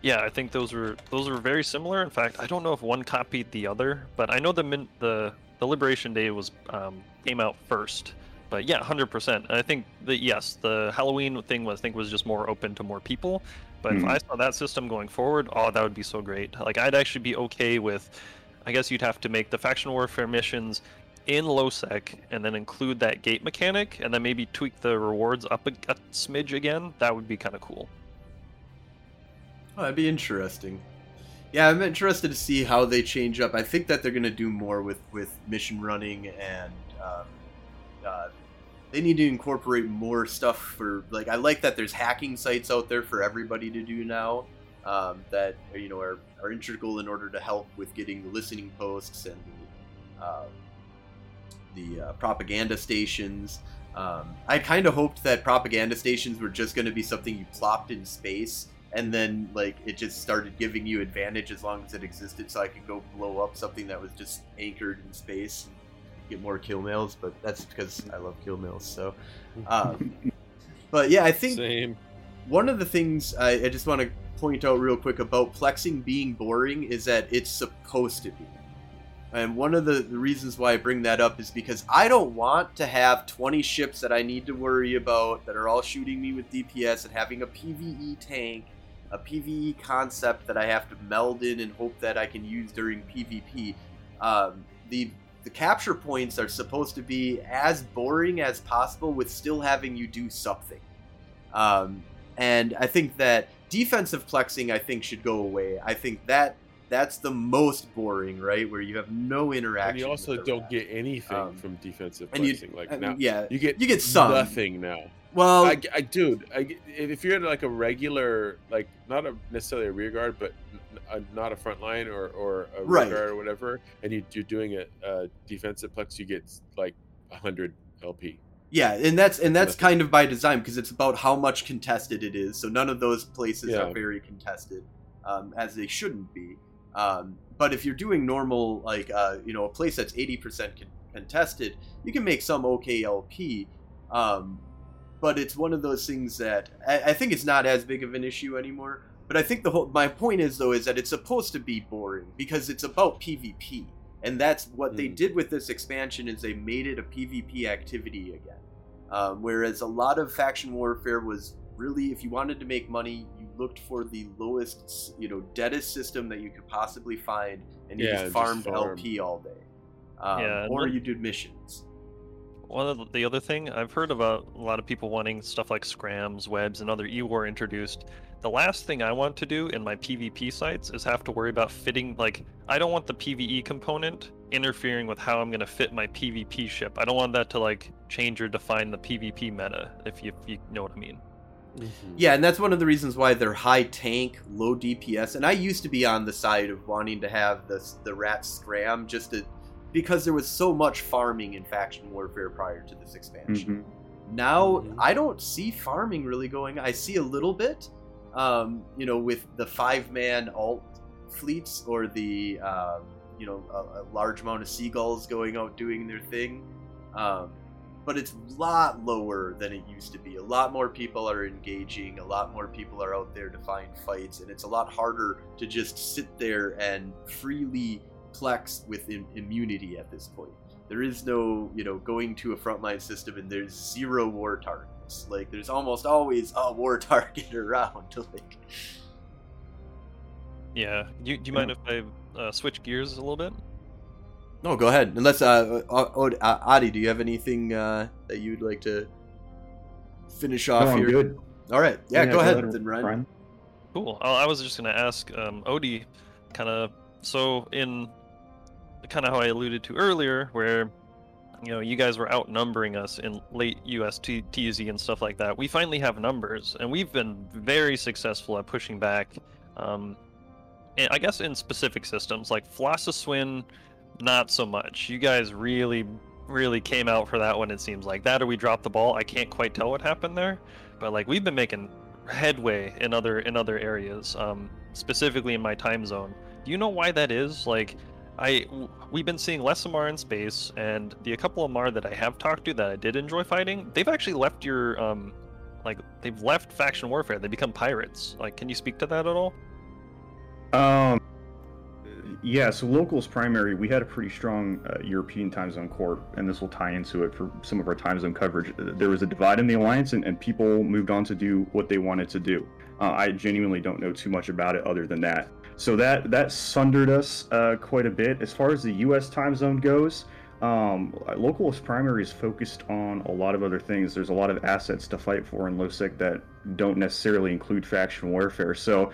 Yeah, I think those were those were very similar. In fact, I don't know if one copied the other, but I know the min, the the Liberation Day was um, came out first. But yeah, hundred percent. I think that yes, the Halloween thing was I think was just more open to more people. But mm-hmm. if I saw that system going forward, oh, that would be so great. Like I'd actually be okay with I guess you'd have to make the faction warfare missions in low sec and then include that gate mechanic and then maybe tweak the rewards up a, a smidge again, that would be kind of cool. Oh, that'd be interesting. Yeah, I'm interested to see how they change up. I think that they're going to do more with with mission running and um, uh, they need to incorporate more stuff for like. I like that there's hacking sites out there for everybody to do now. Um, that you know are, are integral in order to help with getting the listening posts and the, uh, the uh, propaganda stations. Um, I kind of hoped that propaganda stations were just going to be something you plopped in space and then like it just started giving you advantage as long as it existed so i could go blow up something that was just anchored in space and get more kill mails but that's because i love kill mails so um, but yeah i think Same. one of the things I, I just want to point out real quick about plexing being boring is that it's supposed to be and one of the, reasons why I bring that up is because I don't want to have 20 ships that I need to worry about that are all shooting me with DPS and having a PvE tank a PVE concept that I have to meld in and hope that I can use during PvP. Um, the the capture points are supposed to be as boring as possible with still having you do something. Um, and I think that defensive plexing I think should go away. I think that that's the most boring, right? Where you have no interaction. And you also don't get anything Um, from defensive and you- plexing. like I mean, now, yeah, you get you get some. nothing now. Well, I, I, dude, I, if you're in like a regular, like not a necessarily a rear guard, but a, not a front line or, or a rear guard or whatever, and you, you're doing a, a defensive plex, you get like hundred LP. Yeah, and that's and that's kind of by design because it's about how much contested it is. So none of those places Yeah. are very contested, um, as they shouldn't be. Um, but if you're doing normal, like uh, you know, a place that's eighty percent con- contested, you can make some okay LP. Um, but it's one of those things that I, I think it's not as big of an issue anymore. But I think the whole my point is though is that it's supposed to be boring because it's about PvP, and that's what they Mm. did with this expansion is they made it a PvP activity again. Um, whereas a lot of faction warfare was really, if you wanted to make money, you looked for the lowest, you know, deadest system that you could possibly find, and you Yeah, just just farmed farm. LP all day. Um, Yeah, or then- you did missions. One of the- the other thing I've heard about a lot of people wanting stuff like scrams, webs, and other e-war introduced. The last thing I want to do in my PvP sites is have to worry about fitting like I don't want the PvE component interfering with how I'm going to fit my PvP ship. I don't want that to like change or define the PvP meta if you, if you know what I mean. Yeah, and that's one of the reasons why they're high tank, low DPS. And I used to be on the side of wanting to have the the rat scram just to because there was so much farming in faction warfare prior to this expansion. Mhm. Now Mhm. I don't see farming really going. I see a little bit, um, you know, with the five man alt fleets or the um, you know a, a large amount of seagulls going out doing their thing. Um, but it's a lot lower than it used to be. A lot more people are engaging. A lot more people are out there to find fights, and it's a lot harder to just sit there and freely plex with im- immunity at this point. There is no, you know, going to a frontline system and there's zero war targets. Like there's almost always a war target around. Like, Yeah. Do you, do you mind if I uh, switch gears a little bit? no, go ahead. Unless, uh, uh, Od- uh, Adi, do you have anything uh, that you'd like to finish off No, here? good. All right, yeah, go, ahead, then, Ryan. Ryan. Cool. I I was just gonna ask um, Odie, kind of. So in kind of how I alluded to earlier, where you know you guys were outnumbering us in late UST TZ and stuff like that. We finally have numbers, and we've been very successful at pushing back. Um, and I guess in specific systems like Floseswin, not so much. You guys really, really came out for that one. It seems like that, or we dropped the ball. I can't quite tell what happened there, but like we've been making headway in other in other areas, um, specifically in my time zone. Do you know why that is? Like, I we've been seeing less Amarr in space, and the a couple Amarr that I have talked to that I did enjoy fighting, they've actually left your um, like they've left faction warfare. They become pirates. Like, can you speak to that at all? Um, yeah, so locals primary, we had a pretty strong uh, European time zone core, and this will tie into it for some of our time zone coverage. Uh, There was a divide in the alliance, and, and people moved on to do what they wanted to do. Uh, I genuinely don't know too much about it other than that. So that that sundered us uh, quite a bit. As far as the U.S. time zone goes, um, localist primary is focused on a lot of other things. There's a lot of assets to fight for in LoSec that don't necessarily include faction warfare. So,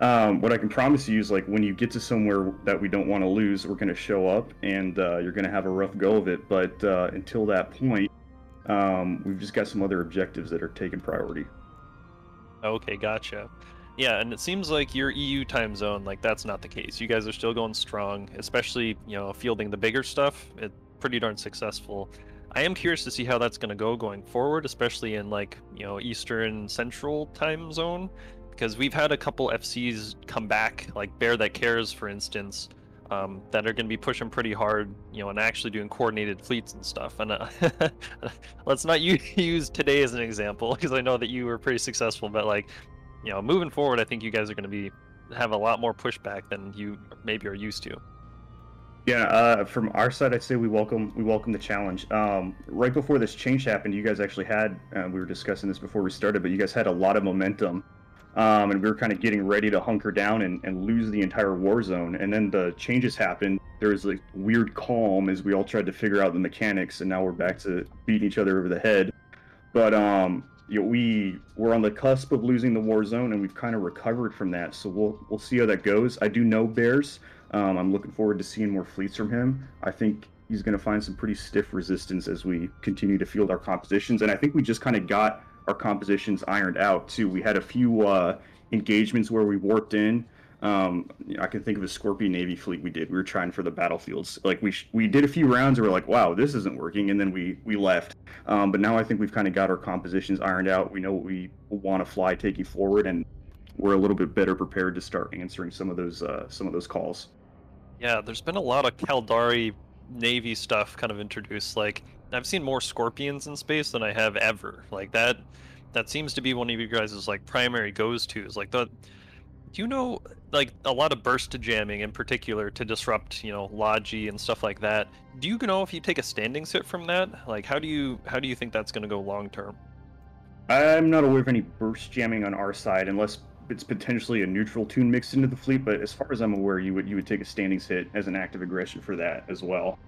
um, what I can promise you is like when you get to somewhere that we don't want to lose, we're going to show up and uh, you're going to have a rough go of it. But uh, until that point, um, we've just got some other objectives that are taking priority. Okay, gotcha. Yeah, and it seems like your EU time zone, like that's not the case. You guys are still going strong, especially you know fielding the bigger stuff. It's pretty darn successful. I am curious to see how that's going to go going forward, especially in like you know Eastern Central time zone, because we've had a couple FCs come back, like Bear That Cares, for instance, um, that are going to be pushing pretty hard, you know, and actually doing coordinated fleets and stuff. And uh, let's not use today as an example, because I know that you were pretty successful, but like you know, moving forward, I think you guys are going to be have a lot more pushback than you maybe are used to. Yeah, uh, from our side, I'd say we welcome we welcome the challenge. Um, right before this change happened, you guys actually had uh, we were discussing this before we started, but you guys had a lot of momentum, um, and we were kind of getting ready to hunker down and, and lose the entire war zone. And then the changes happened. There was like weird calm as we all tried to figure out the mechanics, and now we're back to beating each other over the head. But um, you know, we we're on the cusp of losing the war zone, and we've kind of recovered from that. So we'll we'll see how that goes. I do know Bears. Um, I'm looking forward to seeing more fleets from him. I think he's going to find some pretty stiff resistance as we continue to field our compositions, and I think we just kind of got our compositions ironed out too. We had a few uh, engagements where we warped in. Um, I can think of a Scorpion Navy fleet we did. We were trying for the battlefields. Like we sh- we did a few rounds, and we are like, wow, this isn't working, and then we we left. Um, but now I think we've kind of got our compositions ironed out. We know what we want to fly taking forward, and we're a little bit better prepared to start answering some of those uh, some of those calls. Yeah, there's been a lot of Caldari Navy stuff kind of introduced. Like I've seen more Scorpions in space than I have ever. Like that that seems to be one of you guys' like primary goes tos. Like the do you know like a lot of burst jamming in particular to disrupt you know logi and stuff like that? Do you know if you take a standing hit from that? Like how do you how do you think that's going to go long term i'm not aware of any burst jamming on our side unless it's potentially a neutral tune mixed into the fleet but as far as i'm aware you would you would take a standing hit as an active aggression for that as well.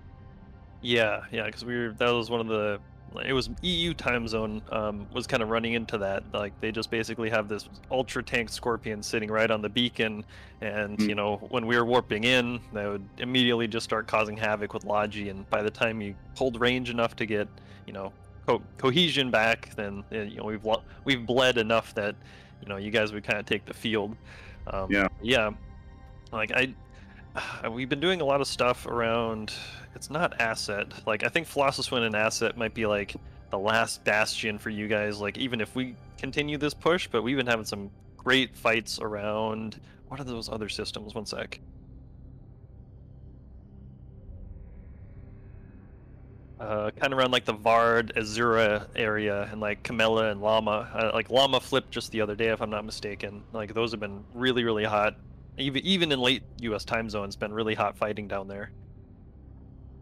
Yeah yeah because we were that was one of the it was EU time zone um, was kind of running into that. Like they just basically have this ultra tank scorpion sitting right on the beacon, and mm. you know when we were warping in, they would immediately just start causing havoc with Logi. And by the time you hold range enough to get you know co- cohesion back, then you know we've we've bled enough that you know you guys would kind of take the field. Um, yeah, yeah. Like I, we've been doing a lot of stuff around it's not asset. Like I think Philosophus and asset might be like the last bastion for you guys. Like even if we continue this push, but we've been having some great fights around. What are those other systems? One sec. Uh, kind of around like the Vard, Azura area, and like Kamela and Llama. Uh, like Llama flipped just the other day, if I'm not mistaken. Like those have been really, really hot. Even even in late U.S. time zones, been really hot fighting down there.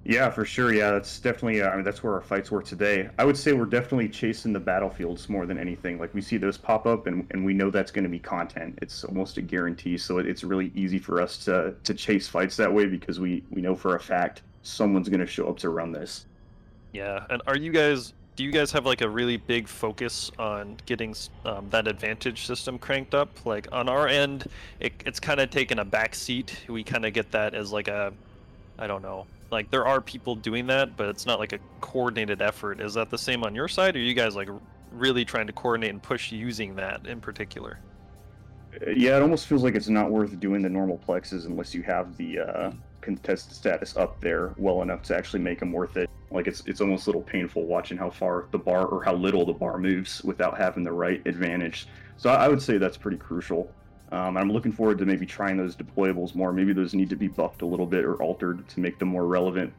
Yeah, for sure. Yeah, that's definitely. Uh, I mean, that's where our fights were today. I would say we're definitely chasing the battlefields more than anything. Like we see those pop up, and, and we know that's going to be content. It's almost a guarantee. So it, it's really easy for us to to chase fights that way because we we know for a fact someone's going to show up to run this. Yeah, and are you guys? Do you guys have like a really big focus on getting um, that advantage system cranked up? Like on our end, it, it's kind of taken a back seat. We kind of get that as like a, I don't know, like there are people doing that, but it's not like a coordinated effort. Is that the same on your side, or are you guys like really trying to coordinate and push using that in particular? Uh, yeah, it almost feels like it's not worth doing the normal plexes unless you have the uh, contested status up there well enough to actually make them worth it. Like it's it's almost a little painful watching how far the bar or how little the bar moves without having the right advantage. So I would say that's pretty crucial. Um, I'm looking forward to maybe trying those deployables more. Maybe those need to be buffed a little bit or altered to make them more relevant.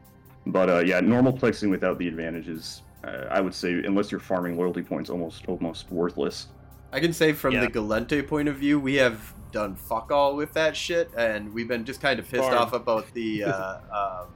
But uh, yeah, normal plexing without the advantages, uh, I would say, unless you're farming loyalty points, almost almost worthless. I can say from yeah. the Gallente point of view, we have done fuck all with that shit, and we've been just kind of pissed Farm. off about the uh, um,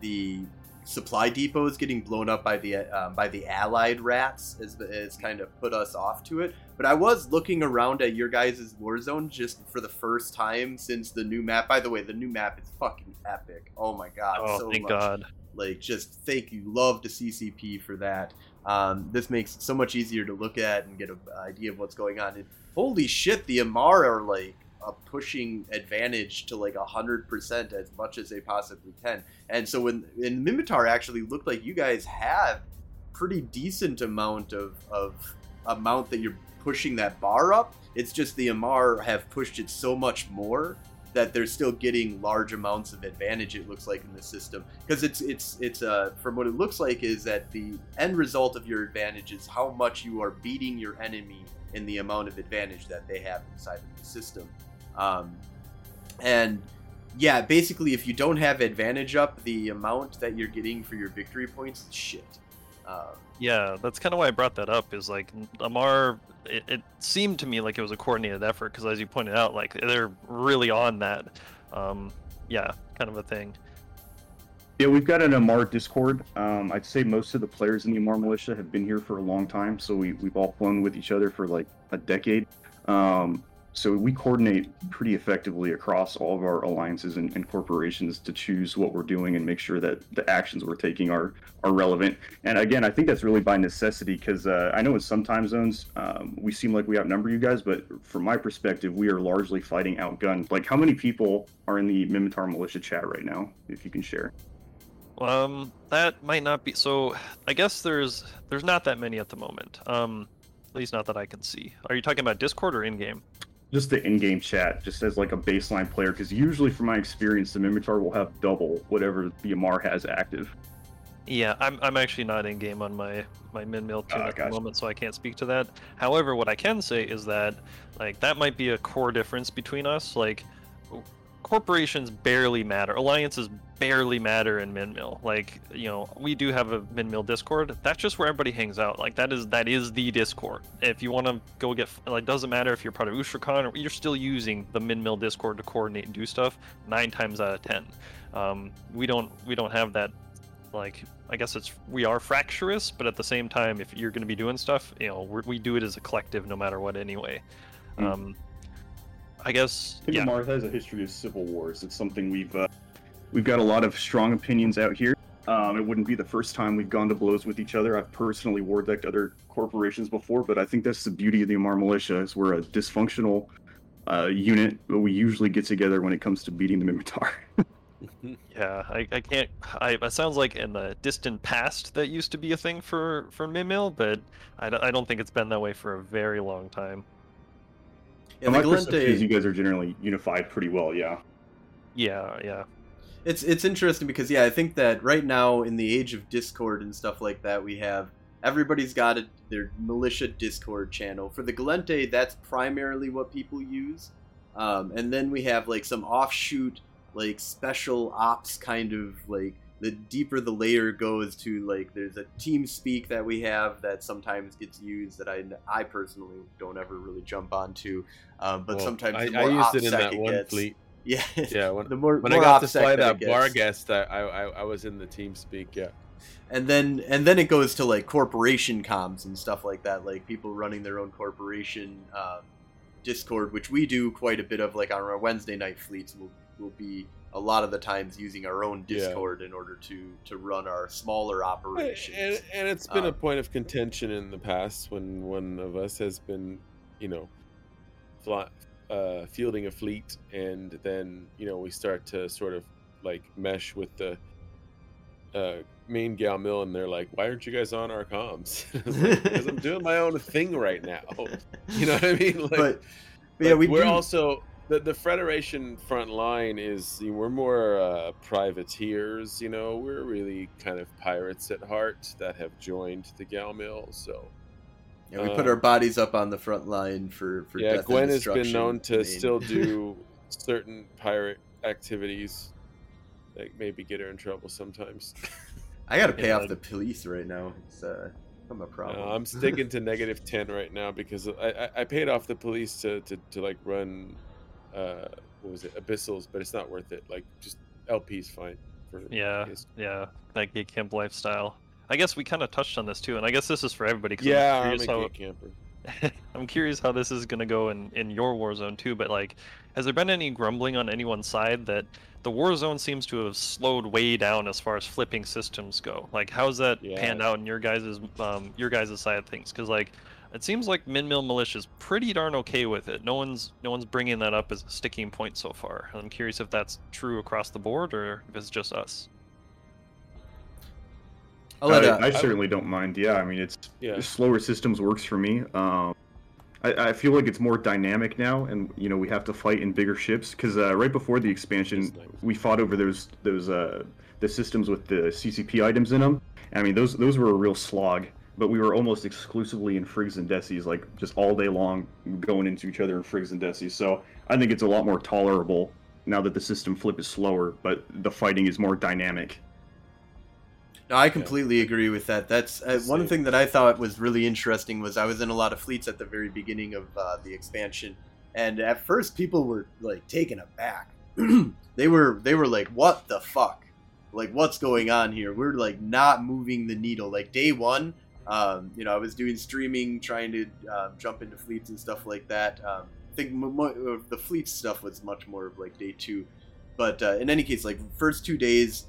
the supply depots getting blown up by the um, by the allied rats has, has kind of put us off to it. But I was looking around at your guys' Warzone just for the first time since the new map. By the way, the new map is fucking epic. Oh my god, Oh, so thank much. God. Like, just thank you. Love to CCP for that. Um, this makes it so much easier to look at and get an idea of what's going on. And holy shit, the Amarr are like a pushing advantage to like a hundred percent as much as they possibly can. And so when and Minmatar actually looked like you guys have pretty decent amount of of amount that you're pushing that bar up. It's just the Amarr have pushed it so much more that they're still getting large amounts of advantage. It looks like in the system because it's it's it's uh from what it looks like is that the end result of your advantage is how much you are beating your enemy in the amount of advantage that they have inside of the system. Um, and yeah, basically, if you don't have advantage up, the amount that you're getting for your victory points is shit. Um, Yeah, that's kind of why I brought that up. Is like Amarr. It, it seemed to me like it was a coordinated effort because, as you pointed out, like they're really on that. Um, yeah, kind of a thing. Yeah, we've got an Amarr Discord. Um, I'd say most of the players in the Amarr militia have been here for a long time, so we, we've all flown with each other for like a decade. Um, so we coordinate pretty effectively across all of our alliances and, and corporations to choose what we're doing and make sure that the actions we're taking are are relevant. And again, I think that's really by necessity because uh, I know in some time zones um, we seem like we outnumber you guys, but from my perspective, we are largely fighting outgunned. Like, how many people are in the Minmatar militia chat right now? If you can share. Um, that might not be. So, I guess there's there's not that many at the moment. Um, at least not that I can see. Are you talking about Discord or in game? Just the in-game chat just as like a baseline player because usually from my experience the minmatar will have double whatever the amarr has active Yeah, I'm, I'm actually not in game on my my min mill tune Ah, at gotcha. the moment, so I can't speak to that. However, what I can say is that like that might be a core difference between us. Like corporations barely matter, alliances barely matter in min mill. Like you know, we do have a min mill Discord. That's just where everybody hangs out. Like that is that is the Discord. If you want to go get like doesn't matter if you're part of Ushra'Khan or you're still using the min mill Discord to coordinate and do stuff. Nine times out of ten, um, we don't we don't have that like I guess it's we are fractious, but at the same time, if you're going to be doing stuff, you know, we're, we do it as a collective, no matter what. Anyway, Mm. um, I guess I think yeah, amarr has a history of civil wars it's something we've uh, we've got a lot of strong opinions out here um, it wouldn't be the first time we've gone to blows with each other i've personally war decked other corporations before but i think that's the beauty of the amarr militia is we're a dysfunctional uh, unit but we usually get together when it comes to beating the minmatar yeah, I, I can't. I it sounds like in the distant past that used to be a thing for for Mimil, but I I don't think it's been that way for a very long time. Yeah, my the perception is you guys are generally unified pretty well yeah. Yeah, yeah, it's it's interesting because yeah, I think that right now in the age of Discord and stuff like that, we have everybody's got a, their militia Discord channel. For the Gallente, that's primarily what people use, um, and then we have like some offshoot like special ops kind of like the deeper the layer goes to like there's a team speak that we have that sometimes gets used that I I personally don't ever really jump onto, um, but Well, sometimes I, the I more used it in that one gets, fleet. Yeah, Yeah, when, the more when more I got to fly that that Barghest, I, I I was in the team speak. Yeah, and then and then it goes to like corporation comms and stuff like that like people running their own corporation um, discord which we do quite a bit of like on our wednesday night fleets will will be a lot of the times using our own Yeah. discord in order to to run our smaller operations and, and it's been a Um, point of contention in the past when one of us has been, you know, fly, uh, fielding a fleet, and then you know we start to sort of like mesh with the uh, main gal mill, and they're like, "Why aren't you guys on our comms?" Because I'm doing my own thing right now. You know what I mean? Like, but, but yeah like, we we're do, also the the Federation front line is you know, we're more uh, privateers. You know, we're really kind of pirates at heart that have joined the Gal Mill. So yeah, we put um, our bodies up on the front line for for yeah, death Gwen and has been known I to mean- still do certain pirate activities that maybe get her in trouble sometimes. i gotta pay Yeah. off the police right now it's uh I'm a problem No, I'm sticking to negative ten right now because I, I, I paid off the police to, to, to like run uh what was it abyssals, but it's not worth it. Like just LP's fine. For Yeah, yeah, that gay camp lifestyle. I guess we kind of touched on this too, and I guess this is for everybody. 'cause yeah, I'm I'm curious, a how, camper. I'm curious how this is gonna go in in your Warzone too. But like, has there been any grumbling on anyone's side that the Warzone seems to have slowed way down as far as flipping systems go? Like, how's that panned out in your guys' um your guys' side of things? Because like, it seems like Min Mill Militia is pretty darn okay with it. No one's no one's bringing that up as a sticking point so far. I'm curious if that's true across the board or if it's just us. I'll let, I, uh, I certainly don't mind. Yeah, I mean, it's Yeah. slower systems works for me. Um, I, I feel like it's more dynamic now, and you know we have to fight in bigger ships because uh, right before the expansion, nice. we fought over those those uh, the systems with the CCP items in them. I mean, those those were a real slog. But we were almost exclusively in frigs and desis, like just all day long, going into each other in frigs and desis. So I think it's a lot more tolerable now that the system flip is slower, but the fighting is more dynamic. No, I completely agree with that. That's uh, one thing that I thought was really interesting was I was in a lot of fleets at the very beginning of uh, the expansion, and at first people were like taken aback. they were they were like, "What the fuck? Like, what's going on here? We're like not moving the needle." Like day one, um, you know, I was doing streaming, trying to um, jump into fleets and stuff like that. Um, I think m- mo- uh, the fleet stuff was much more of like day two, but uh, in any case, like first two days,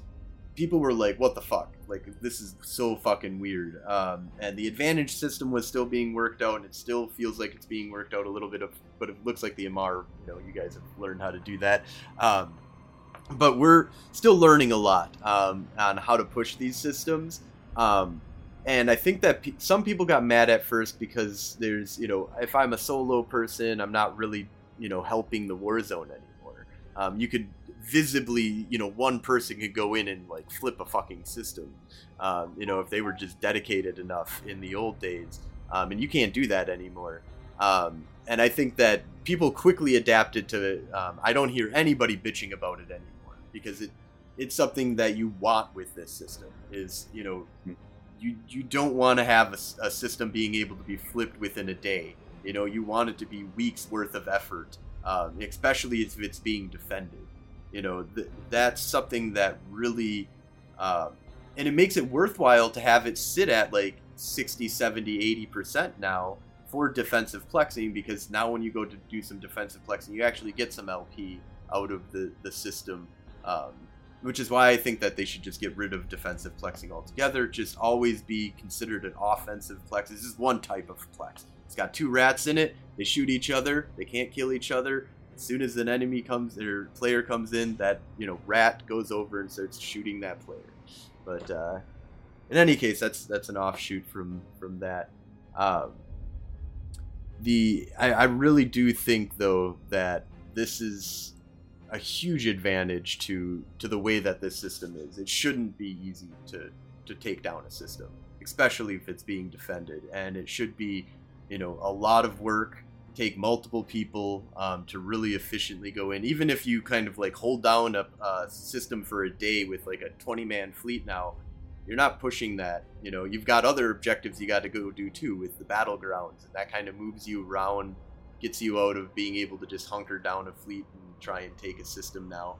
people were like, "What the fuck? Like this is so fucking weird." Um, and the advantage system was still being worked out, and it still feels like it's being worked out a little bit of, but it looks like the MR, you know, you guys have learned how to do that. Um, but we're still learning a lot um, on how to push these systems. Um, and I think that pe- some people got mad at first because there's, you know, if I'm a solo person, I'm not really, you know, helping the war zone anymore. Um, you could visibly, you know, one person could go in and like flip a fucking system. Um, you know, if they were just dedicated enough in the old days, um, and you can't do that anymore. Um, and I think that people quickly adapted to. Um, I don't hear anybody bitching about it anymore because it it's something that you want with this system. Is you know, you you don't want to have a system being able to be flipped within a day. You know, you want it to be weeks worth of effort, um, especially if it's being defended. You know, th- that's something that really, um, and it makes it worthwhile to have it sit at like 60, 70, 80% now for defensive plexing because now when you go to do some defensive plexing, you actually get some LP out of the, the system. Um, which is why I think that they should just get rid of defensive plexing altogether. Just always be considered an offensive plex. This is one type of plex. It's got two rats in it. They shoot each other. They can't kill each other. As soon as an enemy comes or player comes in, that you know rat goes over and starts shooting that player. But uh, in any case, that's that's an offshoot from from that. Um, the I, I really do think though that this is a huge advantage to to the way that this system is. It shouldn't be easy to to take down a system, especially if it's being defended, and it should be, you know, a lot of work. Take multiple people um, to really efficiently go in. Even if you kind of like hold down a, a system for a day with like a 20 man fleet now, you're not pushing that. You know, you've got other objectives you got to go do too with the battlegrounds, and that kind of moves you around, gets you out of being able to just hunker down a fleet and try and take a system now.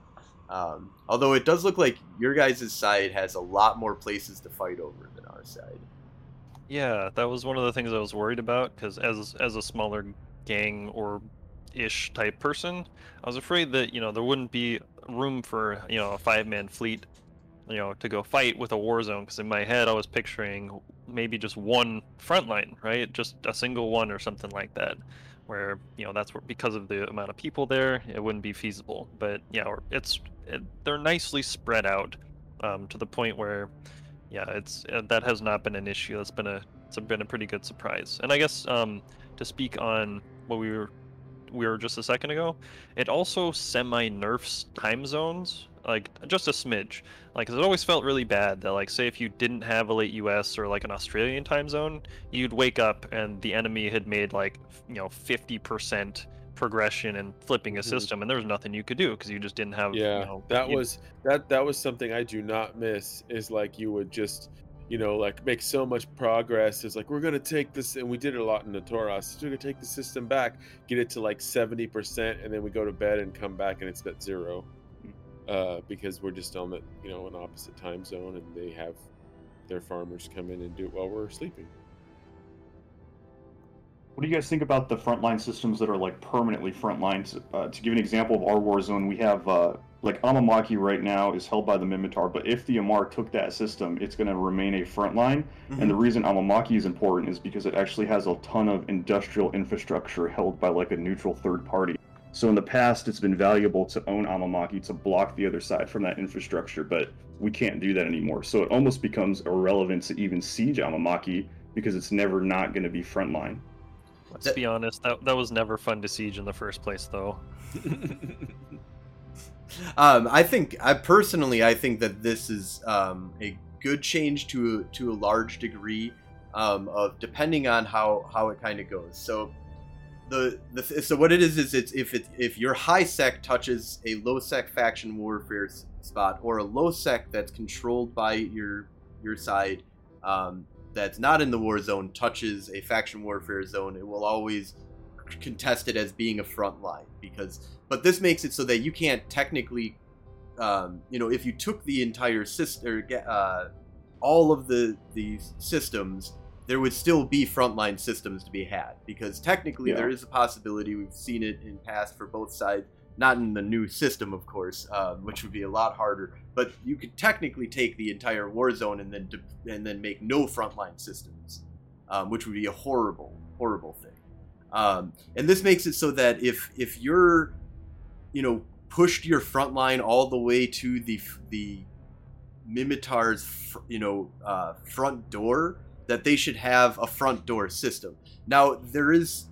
Um, although it does look like your guys' side has a lot more places to fight over than our side. Yeah, that was one of the things I was worried about because as as a smaller gang or ish type person, I was afraid that you know there wouldn't be room for you know a five man fleet, you know, to go fight with a war zone. Because in my head, I was picturing maybe just one front line, right? Just a single one or something like that, where you know that's where because of the amount of people there, it wouldn't be feasible. But yeah, it's it, they're nicely spread out um, to the point where yeah, it's uh, that has not been an issue. That's been a it's been a pretty good surprise. And I guess um, to speak on what we were we were just a second ago, it also semi nerfs time zones like just a smidge. Like 'cause it always felt really bad that like say if you didn't have a late U.S. or like an Australian time zone, you'd wake up and the enemy had made like you know fifty percent progression and flipping a Mhm. system, and there was nothing you could do because you just didn't have. Yeah, you know, that you- was that that was something I do not miss. Is like you would just, you know, like make so much progress. It's like we're gonna take this, and we did it a lot in the Toros. We're gonna take the system back, get it to like seventy percent, and then we go to bed and come back and it's at zero. Uh, because we're just on the you know an opposite time zone, and they have their farmers come in and do it while we're sleeping. What do you guys think about the frontline systems that are like permanently front lines? Uh, to give an example of our war zone, we have uh, like Amamake right now is held by the Minmatar, but if the Amarr took that system, it's going to remain a front line. Mm-hmm. And the reason Amamake is important is because it actually has a ton of industrial infrastructure held by like a neutral third party. So in the past, it's been valuable to own Amamake to block the other side from that infrastructure, but we can't do that anymore. So it almost becomes irrelevant to even siege Amamake because it's never not going to be frontline. Let's That- be honest, that that was never fun to siege in the first place, though. Um, I think I personally I think that this is um, a good change to to a large degree um, of depending on how how it kind of goes. So the, the so what it is is it's if it if your high sec touches a low sec faction warfare spot or a low sec that's controlled by your your side um, that's not in the war zone touches a faction warfare zone, it will always contest it as being a front line because but this makes it so that you can't technically um, you know if you took the entire system uh, all of the the systems there would still be frontline systems to be had because technically Yeah. there is a possibility we've seen it in past for both sides not in the new system of course um, which would be a lot harder but you could technically take the entire war zone and then de- and then make no frontline systems um, which would be a horrible horrible thing um, and this makes it so that if if you're you know pushed your frontline all the way to the the Minmatar's you know uh, front door that they should have a front door system. Now there is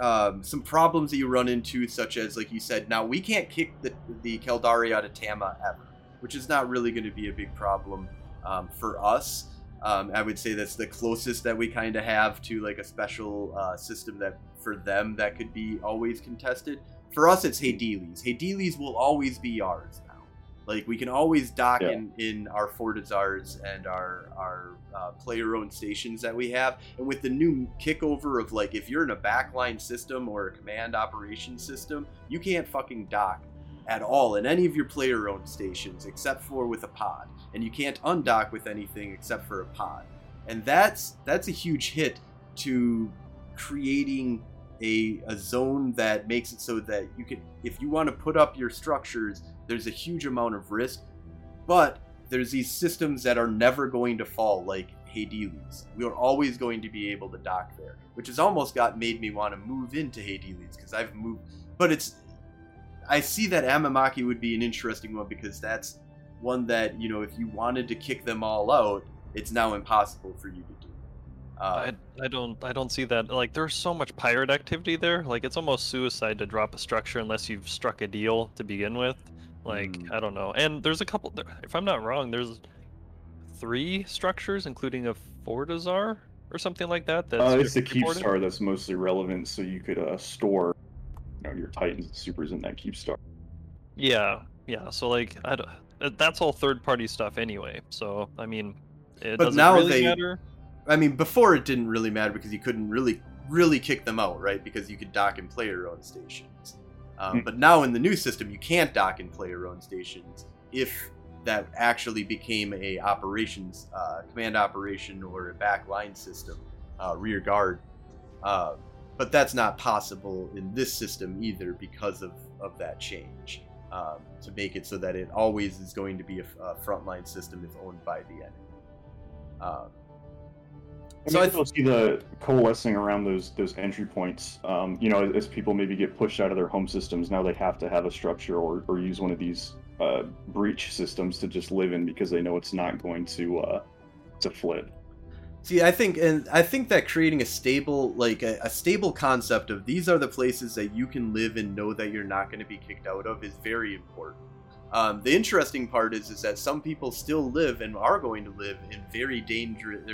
um, some problems that you run into, such as like you said. Now we can't kick the the Caldari out of Tama ever, which is not really going to be a big problem um, for us. Um, I would say that's the closest that we kind of have to like a special uh, system that for them that could be always contested. For us, it's Hadelis. Hadelis will always be ours. Like we can always dock Yeah. in in our Fortizars and our our uh, player-owned stations that we have, and with the new kickover of like if you're in a backline system or a command operation system, you can't fucking dock at all in any of your player-owned stations except for with a pod, and you can't undock with anything except for a pod, and that's that's a huge hit to creating a, a zone that makes it so that you can if you want to put up your structures there's a huge amount of risk but there's these systems that are never going to fall like Hadelis. We are always going to be able to dock there, which has almost got made me want to move into Hadelis because I've moved. But it's, I see that Amamake would be an interesting one because that's one that you know if you wanted to kick them all out, it's now impossible for you to do. Uh, I, I don't I don't see that like there's so much pirate activity there. Like it's almost suicide to drop a structure unless you've struck a deal to begin with. Like Mm. I don't know. And there's a couple. If I'm not wrong, there's three structures, including a Fortizar or something like that. That's Uh, it's the keep reported? star that's mostly relevant, so you could uh, store you know, your titans and supers in that Keepstar. Yeah, yeah. So like I don't, uh, that's all third party stuff anyway. So I mean, it But doesn't now really they- matter. I mean, before it didn't really matter because you couldn't really, really kick them out, right? Because you could dock and play your own stations. Um, Hmm. but now in the new system, you can't dock and play your own stations if that actually became a operations uh, command operation or a backline system, uh, rear guard. Uh, but that's not possible in this system either because of, of that change um, to make it so that it always is going to be a, a frontline system if owned by the enemy. I So I still see the coalescing around those those entry points. Um, you know, as people maybe get pushed out of their home systems, now they have to have a structure or, or use one of these uh, breach systems to just live in because they know it's not going to uh, to flip. See, I think, and I think that creating a stable, like a, a stable concept of these are the places that you can live and know that you're not going to be kicked out of is very important. Um, the interesting part is, is that some people still live and are going to live in very dangerous,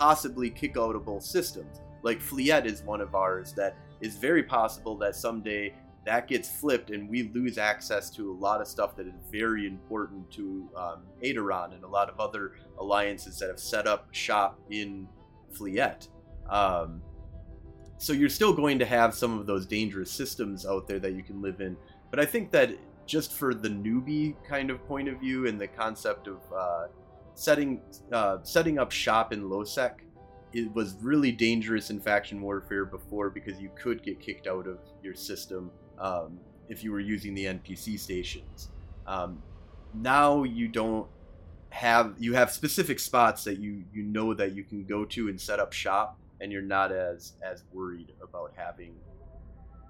possibly kick-outable systems. Like Fleet is one of ours that is very possible that someday that gets flipped and we lose access to a lot of stuff that is very important to um, Aderon and a lot of other alliances that have set up shop in Fleet. Um, so you're still going to have some of those dangerous systems out there that you can live in. But I think that just for the newbie kind of point of view and the concept of uh, setting uh, setting up shop in lowsec it was really dangerous in faction warfare before because you could get kicked out of your system um, if you were using the npc stations. Um, now you don't have you have specific spots that you you know that you can go to and set up shop and you're not as as worried about having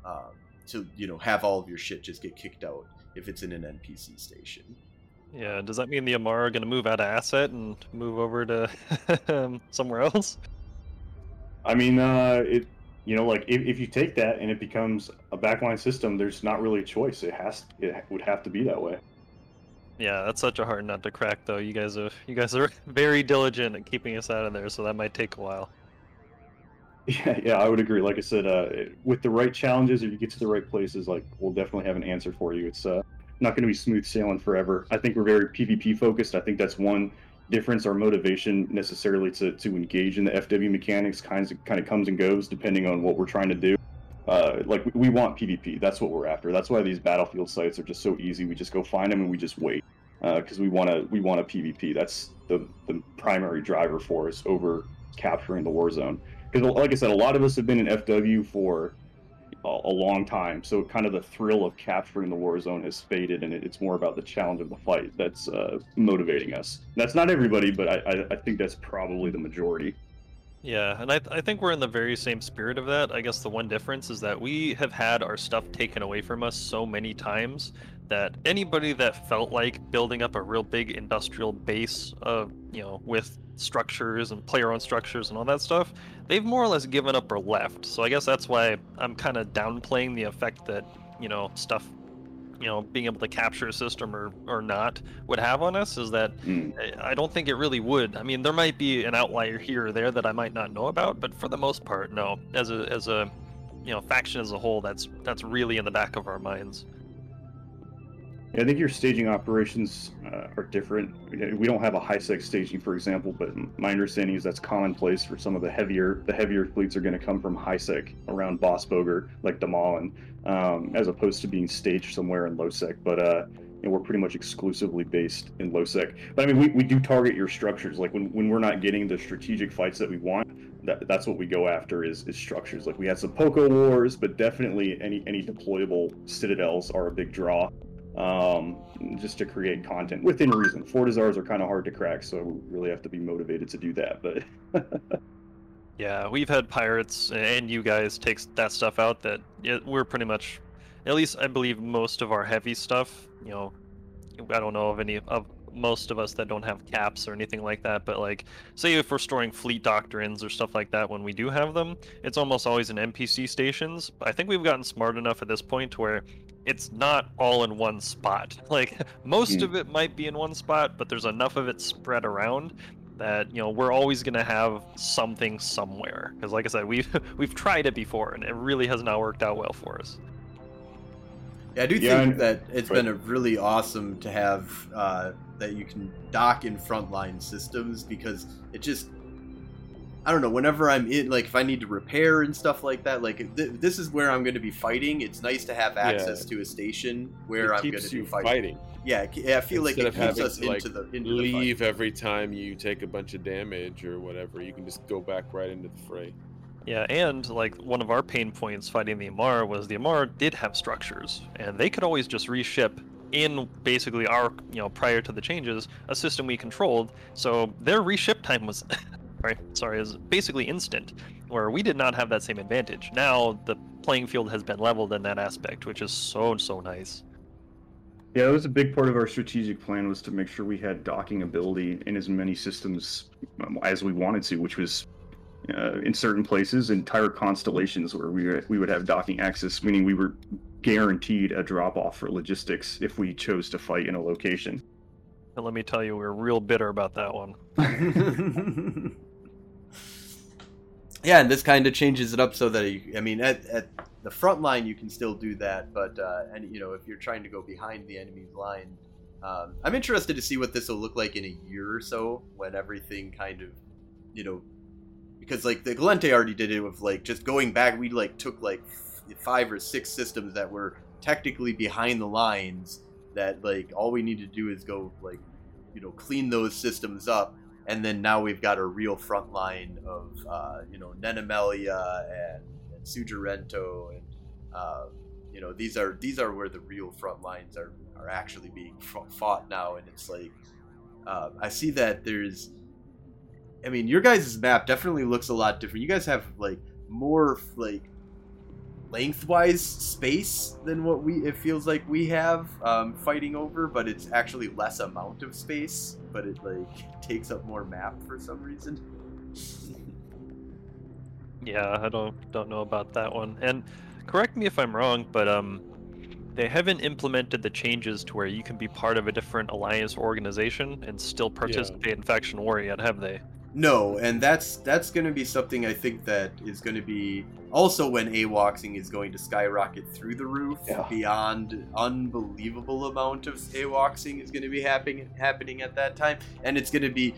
um, to you know have all of your shit just get kicked out if it's in an npc station Yeah, does that mean the Amara are going to move out of asset and move over to somewhere else? I mean, uh, it you know, like if, if you take that and it becomes a backline system, there's not really a choice. It has it would have to be that way. Yeah, that's such a hard nut to crack, though. You guys are you guys are very diligent at keeping us out of there, so that might take a while. Yeah, yeah, I would agree. Like I said, uh, with the right challenges, if you get to the right places, like we'll definitely have an answer for you. It's uh, not going to be smooth sailing forever. I think we're very PvP focused. I think that's one difference. Our motivation necessarily to, to engage in the FW mechanics kinds of kind of comes and goes depending on what we're trying to do. Uh, like we, we want PvP. That's what we're after. That's why these battlefield sites are just so easy. We just go find them and we just wait because we want to we want a PvP. That's the the primary driver for us over capturing the war zone. Because like I said, a lot of us have been in FW for a, a long time, so kind of the thrill of capturing the war zone has faded, and it, it's more about the challenge of the fight that's uh, motivating us. That's not everybody, but I, I, I think that's probably the majority. Yeah, and I, I think we're in the very same spirit of that. I guess the one difference is that we have had our stuff taken away from us so many times that anybody that felt like building up a real big industrial base of, you know, with structures and player owned structures and all that stuff, they've more or less given up or left. So I guess that's why I'm kind of downplaying the effect that, you know, stuff you know being able to capture a system or or not would have on us is that Mm. I- I don't think it really would. I mean, there might be an outlier here or there that I might not know about, but for the most part, no. As a as a you know faction as a whole, that's that's really in the back of our minds. I think your staging operations uh, are different. We- don't have a high sec staging, for example, but my understanding is that's commonplace for some of the heavier the heavier fleets are going to come from high sec around Bosboger, like Damalin, um, as opposed to being staged somewhere in low sec. But uh, you know, we're pretty much exclusively based in low sec. But I mean, we, we do target your structures. Like when, when we're not getting the strategic fights that we want, that, that's what we go after is, is structures. Like we had some Poco wars, but definitely any any deployable citadels are a big draw um, just to create content within reason. Fortizars are kind of hard to crack, so we really have to be motivated to do that. But Yeah, we've had pirates and you guys take that stuff out that yeah, we're pretty much, at least I believe most of our heavy stuff. You know, I don't know of any of most of us that don't have caps or anything like that. But like, say if we're storing fleet doctrines or stuff like that, when we do have them, it's almost always in NPC stations. I think we've gotten smart enough at this point to where it's not all in one spot. Like most Hmm. of it might be in one spot, but there's enough of it spread around that you know we're always going to have something somewhere because like i said we've we've tried it before and it really has not worked out well for us Yeah, I do Yeah, think and- that it's Right. been a really awesome to have uh, that you can dock in frontline systems because it just I don't know. Whenever I'm in, like, if I need to repair and stuff like that, like, th- this is where I'm going to be fighting. It's nice to have access to a station where it I'm going to be fighting. fighting. Yeah, I feel like Instead it of keeps having us to, like, into the into the fight. Leave every time you take a bunch of damage or whatever. You can just go back right into the fray. yeah and like one of our pain points fighting the amarr was the amarr did have structures and they could always just reship in basically our you know prior to the changes a system we controlled so their reship time was sorry sorry is basically instant where we did not have that same advantage. Now the playing field has been leveled in that aspect which is so so nice. Yeah, that was a big part of our strategic plan was to make sure we had docking ability in as many systems um, as we wanted to, which was uh, in certain places, entire constellations where we we would have docking access, meaning we were guaranteed a drop off for logistics if we chose to fight in a location. and let me tell you we're real bitter about that one yeah, and this kind of changes it up so that you, I mean, at, at the front line you can still do that, but uh, and you know if you're trying to go behind the enemy's line, um, I'm interested to see what this will look like in a year or so when everything kind of, you know, because like the Gallente already did it with like just going back. We like took like five or six systems that were technically behind the lines that like all we need to do is go like you know clean those systems up and then now we've got a real front line of uh, you know Nennamaila and, and Sujarento and uh, you know these are these are where the real front lines are are actually being fought now. And it's like uh, I see that there's I mean your guys' map definitely looks a lot different. You guys have like more like lengthwise space than what we it feels like we have um, fighting over, but it's actually less amount of space, but it like takes up more map for some reason. yeah, I don't don't know about that one. And correct me if I'm wrong, but um they haven't implemented the changes to where you can be part of a different alliance organization and still participate yeah. in faction war yet, have they? No, and that's that's going to be something I think that is going to be also when AWOXing is going to skyrocket through the roof yeah. beyond unbelievable amount of AWOXing is going to be happening happening at that time, and it's going to be.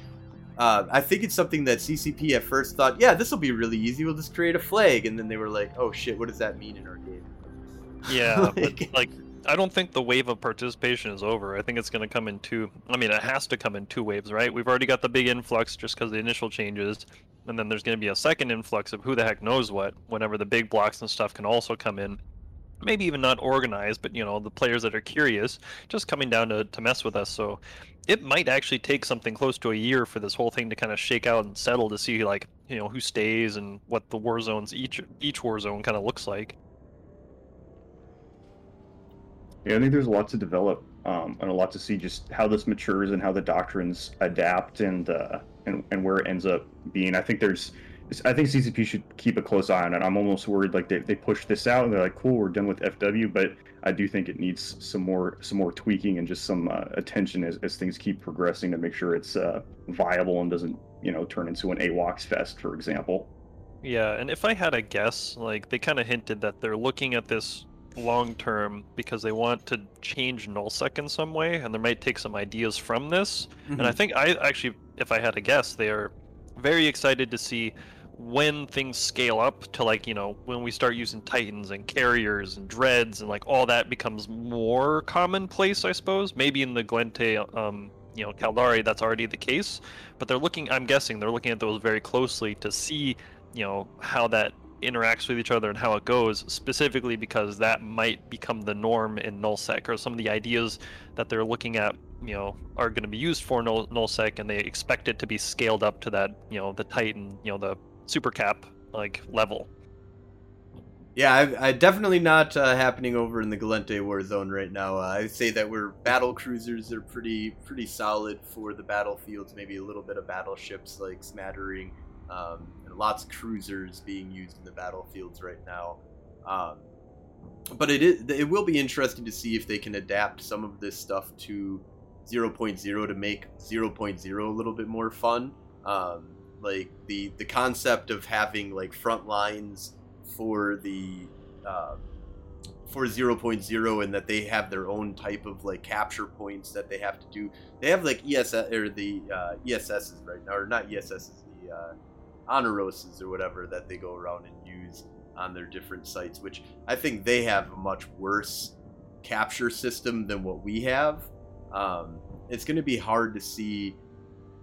Uh, I think it's something that CCP at first thought, yeah, this will be really easy. We'll just create a flag, and then they were like, oh shit, what does that mean in our game? Yeah, like, but like I don't think the wave of participation is over. I think it's going to come in two. I mean, it has to come in two waves, right? We've already got the big influx just because the initial changes, and then there's going to be a second influx of who the heck knows what. Whenever the big blocks and stuff can also come in, maybe even not organized, but you know, the players that are curious, just coming down to to mess with us. So, it might actually take something close to a year for this whole thing to kind of shake out and settle to see like you know who stays and what the war zones each each war zone kind of looks like. Yeah, I think there's a lot to develop um, and a lot to see just how this matures and how the doctrines adapt and uh, and and where it ends up being. I think there's, I think CCP should keep a close eye on it. I'm almost worried like they they push this out and they're like, cool, we're done with FW, but I do think it needs some more some more tweaking and just some uh, attention as, as things keep progressing to make sure it's uh, viable and doesn't you know turn into an AWOX fest, for example. Yeah, and if I had a guess, like they kind of hinted that they're looking at this long term because they want to change nullsec in some way, and they might take some ideas from this. Mm-hmm. And I mm-hmm. think I actually, if I had to guess, they are very excited to see when things scale up to like you know when we start using titans and carriers and dreads and like all that becomes more commonplace i suppose maybe in the Gallente um you know Caldari that's already the case but they're looking i'm guessing they're looking at those very closely to see you know how that interacts with each other and how it goes, specifically because that might become the norm in nullsec, or some of the ideas that they're looking at, you know, are going to be used for null, nullsec, and they expect it to be scaled up to that, you know, the Titan, you know, the super cap like level. Yeah, I, I definitely not uh, happening over in the Gallente war zone right now. Uh, I say that we're battle cruisers are pretty pretty solid for the battlefields. Maybe a little bit of battleships like smattering um, lots of cruisers being used in the battlefields right now. Um, but it is, it will be interesting to see if they can adapt some of this stuff to 0.0 to make 0.0 a little bit more fun. Um, like the the concept of having like front lines for the uh, for 0.0 and that they have their own type of like capture points that they have to do. They have like ESS or the uh, ESSs right now, or not ESSs, the uh, honoroses or whatever that they go around and use on their different sites, which I think they have a much worse capture system than what we have. Um, it's going to be hard to see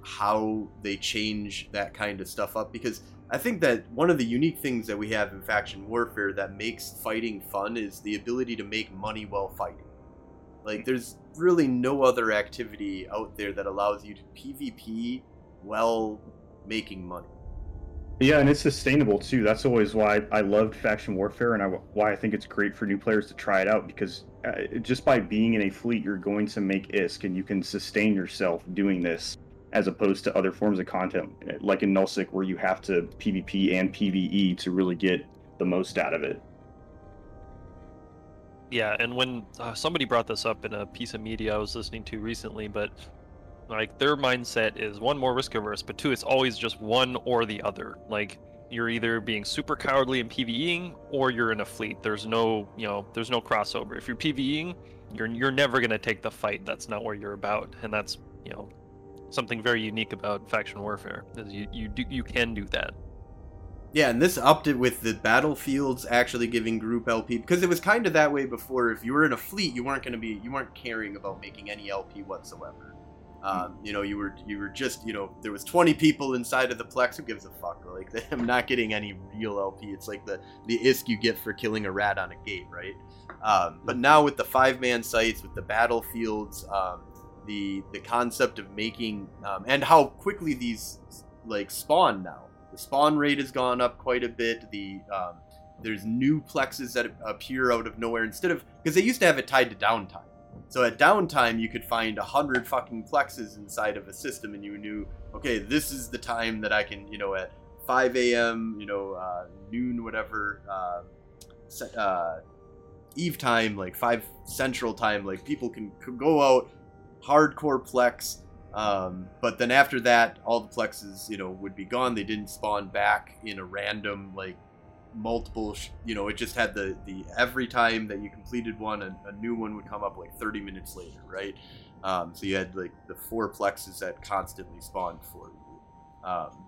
how they change that kind of stuff up because I think that one of the unique things that we have in faction warfare that makes fighting fun is the ability to make money while fighting. Like, there's really no other activity out there that allows you to PvP while making money. Yeah, and it's sustainable too. That's always why I loved faction warfare, and I, why I think it's great for new players to try it out because uh, just by being in a fleet, you're going to make ISK, and you can sustain yourself doing this, as opposed to other forms of content like in Nullsec, where you have to PvP and PvE to really get the most out of it. Yeah, and when uh, somebody brought this up in a piece of media I was listening to recently, but like their mindset is one more risk averse, but two, it's always just one or the other. Like you're either being super cowardly and PVEing or you're in a fleet. There's no, you know, there's no crossover. If you're PVEing, you're you're never gonna take the fight. That's not where you're about, and that's you know something very unique about faction warfare. Is you you do you can do that. Yeah, and this upped it with the battlefields actually giving group LP because it was kind of that way before. If you were in a fleet, you weren't going to be you weren't caring about making any LP whatsoever. Um, you know, you were you were just you know there was 20 people inside of the plex. Who gives a fuck? Like I'm not getting any real LP. It's like the the isk you get for killing a rat on a gate, right? Um, but now with the five man sites, with the battlefields, um, the the concept of making um, and how quickly these like spawn now. The spawn rate has gone up quite a bit. The um, there's new plexes that appear out of nowhere instead of because they used to have it tied to downtime. So at downtime, you could find a hundred fucking plexes inside of a system, and you knew, okay, this is the time that I can, you know, at 5 a.m., you know, uh, noon, whatever, uh, uh, eve time, like 5 central time, like people can, can go out, hardcore plex, um, but then after that, all the plexes, you know, would be gone. They didn't spawn back in a random, like, multiple sh- you know it just had the the every time that you completed one a, a new one would come up like 30 minutes later right? Um, so you had like the four plexes that constantly spawned for you. Um,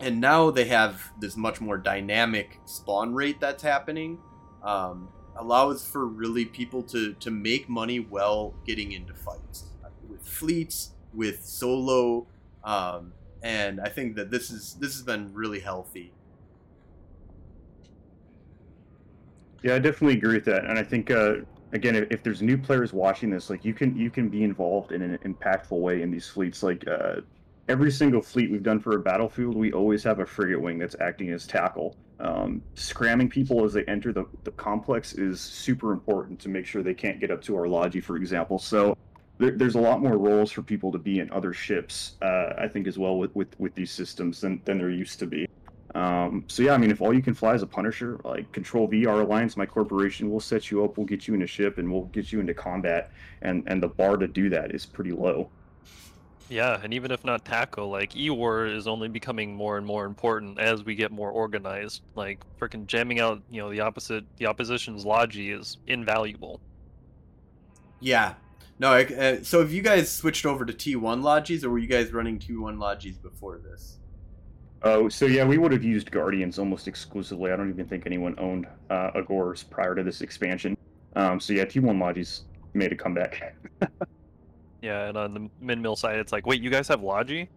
and now they have this much more dynamic spawn rate that's happening um, allows for really people to to make money well getting into fights with fleets with solo um, and i think that this is this has been really healthy Yeah, I definitely agree with that, and I think uh, again, if, if, there's new players watching this, like you can you can be involved in an impactful way in these fleets. Like uh, every single fleet we've done for a battlefield, we always have a frigate wing that's acting as tackle. Um, scramming people as they enter the, the complex is super important to make sure they can't get up to our logi, for example. So there, there's a lot more roles for people to be in other ships, uh, I think, as well with, with, with these systems than, than there used to be. Um, so yeah, I mean, if all you can fly is a Punisher, like Control V, our alliance, my corporation, will set you up, we'll get you in a ship, and we'll get you into combat. And and the bar to do that is pretty low. Yeah, and even if not tackle, like E-War is only becoming more and more important as we get more organized. Like freaking jamming out, you know, the opposite, the opposition's logi is invaluable. Yeah. No, I, uh, so have you guys switched over to T1 logis, or were you guys running T1 logis before this? Oh, so yeah, we would have used Guardians almost exclusively. I don't even think anyone owned uh, Agors prior to this expansion. Um, so yeah, T1 Logis made a comeback. yeah, and on the Min Mill side, it's like, wait, you guys have Logi?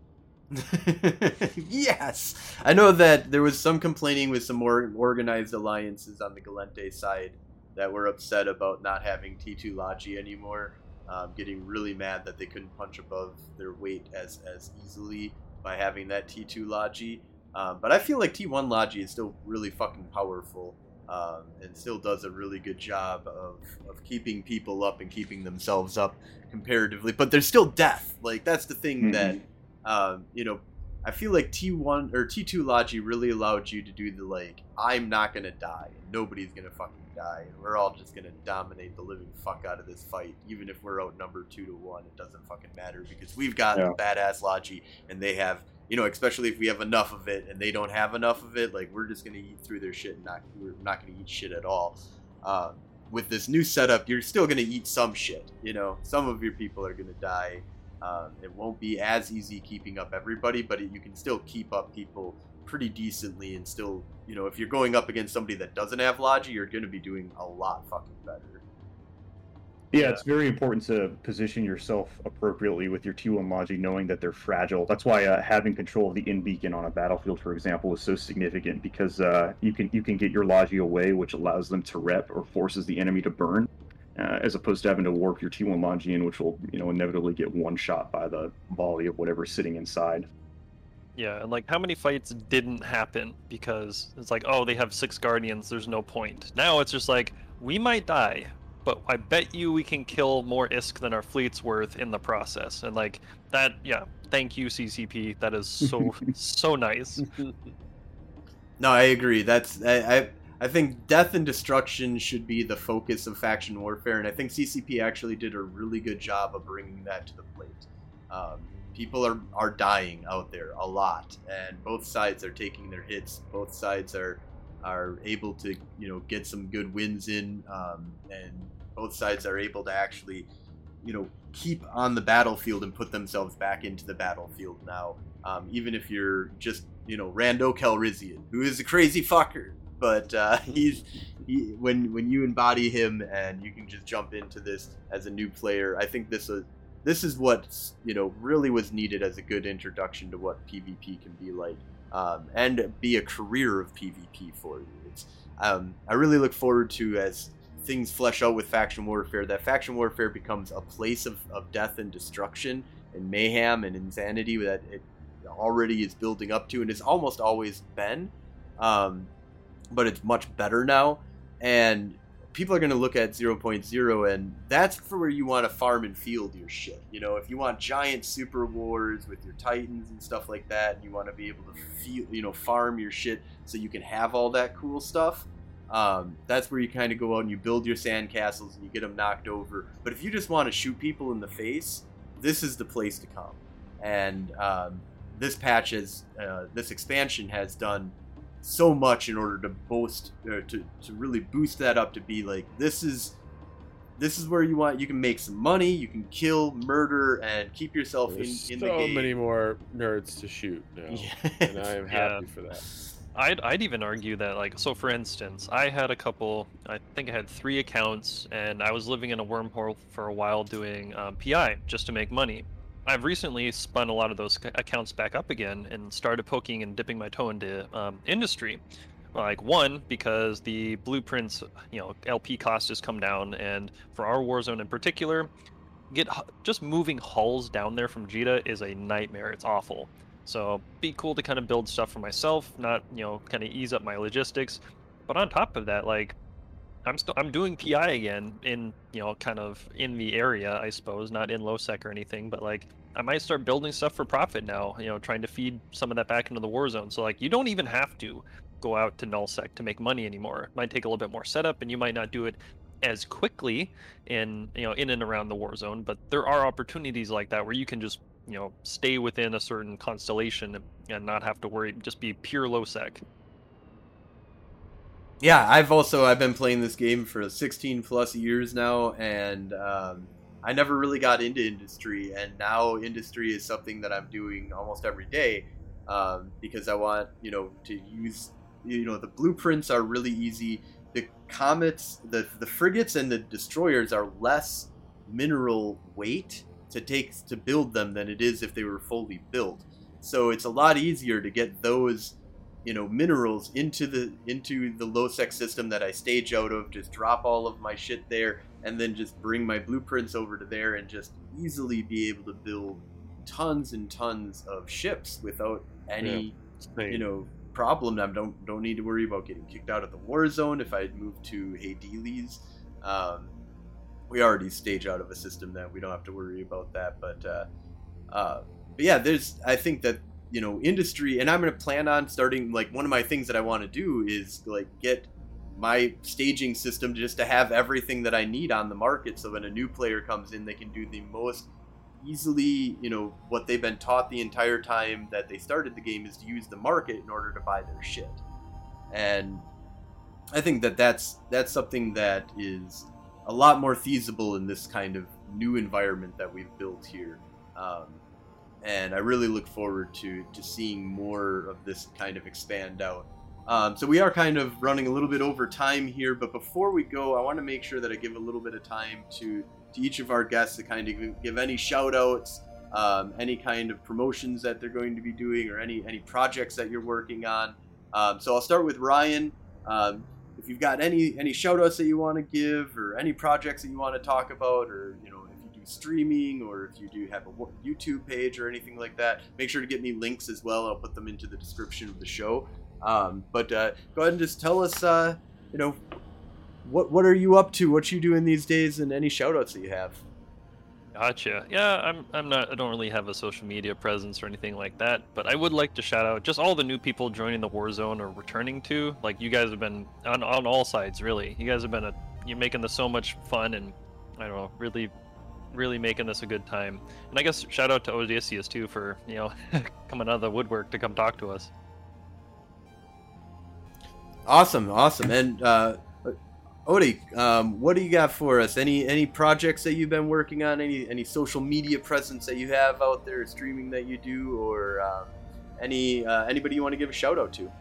yes, I know that there was some complaining with some more organized alliances on the Gallente side that were upset about not having T2 Logi anymore, um, getting really mad that they couldn't punch above their weight as as easily by having that T2 Logi. Um, but I feel like T1 Logi is still really fucking powerful um, and still does a really good job of, of keeping people up and keeping themselves up comparatively. But there's still death. Like, that's the thing mm-hmm. that, um, you know, I feel like T1 or T2 Logi really allowed you to do the, like, I'm not going to die and nobody's going to fucking and we're all just to dominate the living fuck out of this fight. Even if we're outnumbered 2 to 1, it doesn't fucking matter because we've got yeah. badass Logi and they have you know, especially if we have enough of it and they don't have enough of it, like we're just gonna eat through their shit and not we're not gonna eat shit at all. Um, with this new setup, you're still gonna eat some shit. You know, some of your people are gonna die. Um, it won't be as easy keeping up everybody, but it, you can still keep up people pretty decently and still, you know, if you're going up against somebody that doesn't have Logi, you're gonna be doing a lot fucking better. Yeah, it's very important to position yourself appropriately with your T1 Logi, knowing that they're fragile. That's why uh, having control of the in beacon on a battlefield, for example, is so significant because uh, you can you can get your Logi away, which allows them to rep or forces the enemy to burn, uh, as opposed to having to warp your T1 Logi in, which will you know inevitably get one shot by the volley of whatever's sitting inside. Yeah, and like how many fights didn't happen because it's like, oh, they have six guardians, there's no point. Now it's just like we might die, but I bet you we can kill more ISK than our fleet's worth in the process. And like that, yeah, thank you CCP. That is so so nice. No, I agree. That's I, I I think death and destruction should be the focus of faction warfare, and I think CCP actually did a really good job of bringing that to the plate. Um, people are, are dying out there a lot, and both sides are taking their hits. Both sides are are able to you know get some good wins in, um, and both sides are able to actually you know keep on the battlefield and put themselves back into the battlefield now. Um, even if you're just you know Rando Calrissian, who is a crazy fucker, but uh, he's he, when when you embody him and you can just jump into this as a new player, I think this is this is what you know really was needed as a good introduction to what PvP can be like, um, and be a career of PvP for you. It's, um, I really look forward to as things flesh out with faction warfare. That faction warfare becomes a place of, of death and destruction and mayhem and insanity that it already is building up to and has almost always been. Um, but it's much better now. And people are going to look at 0.0 and that's for where you want to farm and field your shit you know? If you want giant super wars with your titans and stuff like that and you want to be able to feel you know farm your shit so you can have all that cool stuff um, that's where you kind of go out and you build your sandcastles and you get them knocked over. But if you just want to shoot people in the face this is the place to come. And um, this patch has uh, this expansion has done so much in order to boast uh, to, to really boost that up to be like this is this is where you want you can make some money you can kill murder and keep yourself There's in, in so the game so many more nerds to shoot now, and I am happy Yeah. for that. I'd, I'd even argue that like so for instance i had a couple i think i had three accounts and i was living in a wormhole for a while doing um, pi just to make money i've recently spun a lot of those accounts back up again and started poking and dipping my toe into um, industry like one because the blueprints you know lp cost has come down and for our warzone in particular get just moving hulls down there from Jita is a nightmare it's awful so be cool to kind of build stuff for myself, not you know kind of ease up my logistics. But on top of that, like I'm still I'm doing PI again in you know kind of in the area, I suppose, not in lowsec or anything. But like I might start building stuff for profit now. You know, trying to feed some of that back into the war zone. So like you don't even have to go out to nullsec to make money anymore. It might take a little bit more setup, and you might not do it as quickly in you know in and around the war zone. But there are opportunities like that where you can just you know stay within a certain constellation and- not have to worry just be pure low sec yeah i've also i've been playing this game for 16 plus years now and um, i never really got into industry and now industry is something that i'm doing almost every day um, because i want you know to use you know the blueprints are really easy. The comets the the frigates and the destroyers are less mineral weight to take to build them than it is if they were fully built. So it's a lot easier to get those you know minerals into the into the low sec system that I stage out of. Just drop all of my shit there, and then just bring my blueprints over to there, and just easily be able to build tons and tons of ships without any Same. you know problem. I don't don't need to worry about getting kicked out of the war zone if I move to Hades. Um, we already stage out of a system that we don't have to worry about that. But uh, uh, but yeah, there's I think that you know industry, and I'm gonna plan on starting like one of my things that I want to do is like get my staging system just to have everything that I need on the market, so when a new player comes in, they can do the most easily, you know, what they've been taught the entire time that they started the game is to use the market in order to buy their shit. And I think that that's that's something that is a lot more feasible in this kind of new environment that we've built here. Um, and I really look forward to to seeing more of this kind of expand out. Um, so we are kind of running a little bit over time here, but before we go, I want to make sure that I give a little bit of time to to each of our guests to kind of give any shout outs, um, any kind of promotions that they're going to be doing, or any any projects that you're working on. Um, so I'll start with Ryan. Um, if you've got any any shout outs that you want to give, or any projects that you want to talk about, or you know do streaming, or if you do have a YouTube page or anything like that, make sure to get me links as well. I'll put them into the description of the show. Um, but uh, go ahead and just tell us, uh, you know, what what are you up to? What you doing these days, and any shout outs that you have. Gotcha. Yeah, I'm I'm not I don't really have a social media presence or anything like that, but I would like to shout out just all the new people joining the Warzone or returning to. Like you guys have been on on all sides really. You guys have been a you're making this so much fun and I don't know, really really making this a good time. And I guess shout out to Odysseus too for, you know, coming out of the woodwork to come talk to us. Awesome, awesome, and uh, Odie, um, what do you got for us? Any any projects that you've been working on? Any any social media presence that you have out there, streaming that you do, or um, any uh, anybody you want to give a shout out to?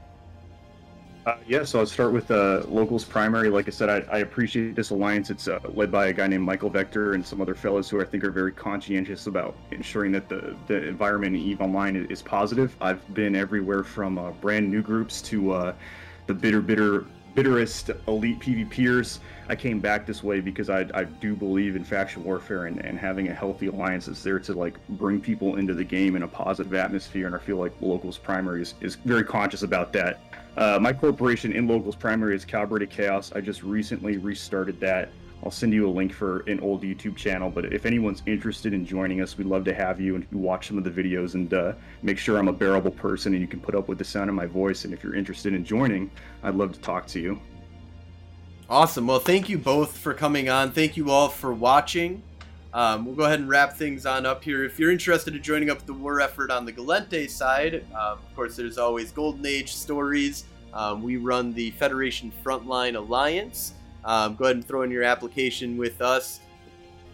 Uh, yeah, so I'll start with uh, locals primary. Like I said, I, I appreciate this alliance. It's uh, led by a guy named Michael Vector and some other fellows who I think are very conscientious about ensuring that the, the environment in EVE Online is, positive. I've been everywhere from uh, brand new groups to uh, the bitter, bitter, bitterest elite PvPers. I came back this way because I, I do believe in faction warfare and, and having a healthy alliance that's there to like bring people into the game in a positive atmosphere. And I feel like locals primary is, is very conscious about that. Uh, my corporation in locals primary is Calibrated Chaos. I just recently restarted that. I'll send you a link for an old YouTube channel, but if anyone's interested in joining us, we'd love to have you and watch some of the videos and uh, make sure I'm a bearable person and you can put up with the sound of my voice. And if you're interested in joining, I'd love to talk to you. Awesome. Well, thank you both for coming on. Thank you all for watching. Um, we'll go ahead and wrap things on up here. If you're interested in joining up the war effort on the Gallente side, um, of course, there's always Golden Age stories. Um, we run the Federation Frontline Alliance. Um, go ahead and throw in your application with us.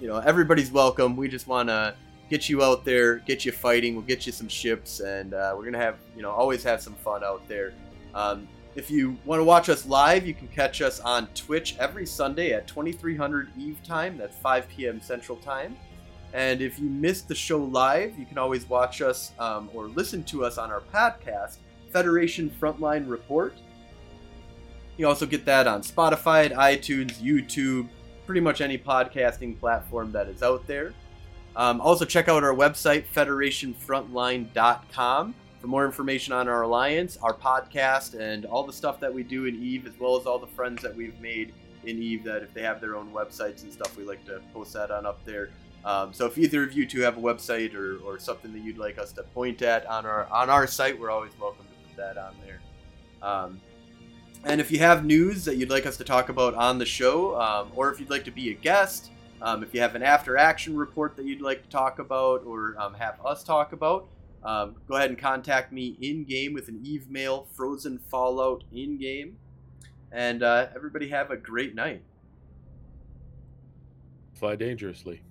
You know, everybody's welcome. We just want to get you out there, get you fighting. We'll get you some ships, and uh, we're gonna have you know always have some fun out there. Um, if you want to watch us live, you can catch us on Twitch every Sunday at 2300 Eve time. That's 5 p.m. Central Time. And if you missed the show live, you can always watch us um, or listen to us on our podcast, Federation Frontline Report. You also get that on Spotify, iTunes, YouTube, pretty much any podcasting platform that is out there. Um, also, check out our website, federationfrontline.com for more information on our alliance, our podcast, and all the stuff that we do in Eve, as well as all the friends that we've made in Eve. That if they have their own websites and stuff, we like to post that on up there. Um, so if either of you two have a website or, or something that you'd like us to point at on our on our site, we're always welcome to put that on there. Um, and if you have news that you'd like us to talk about on the show, um, or if you'd like to be a guest, um, if you have an after action report that you'd like to talk about or um, have us talk about, um, go ahead and contact me in game with an Eve mail, Frozen Fallout in game. And uh, everybody have a great night. Fly dangerously.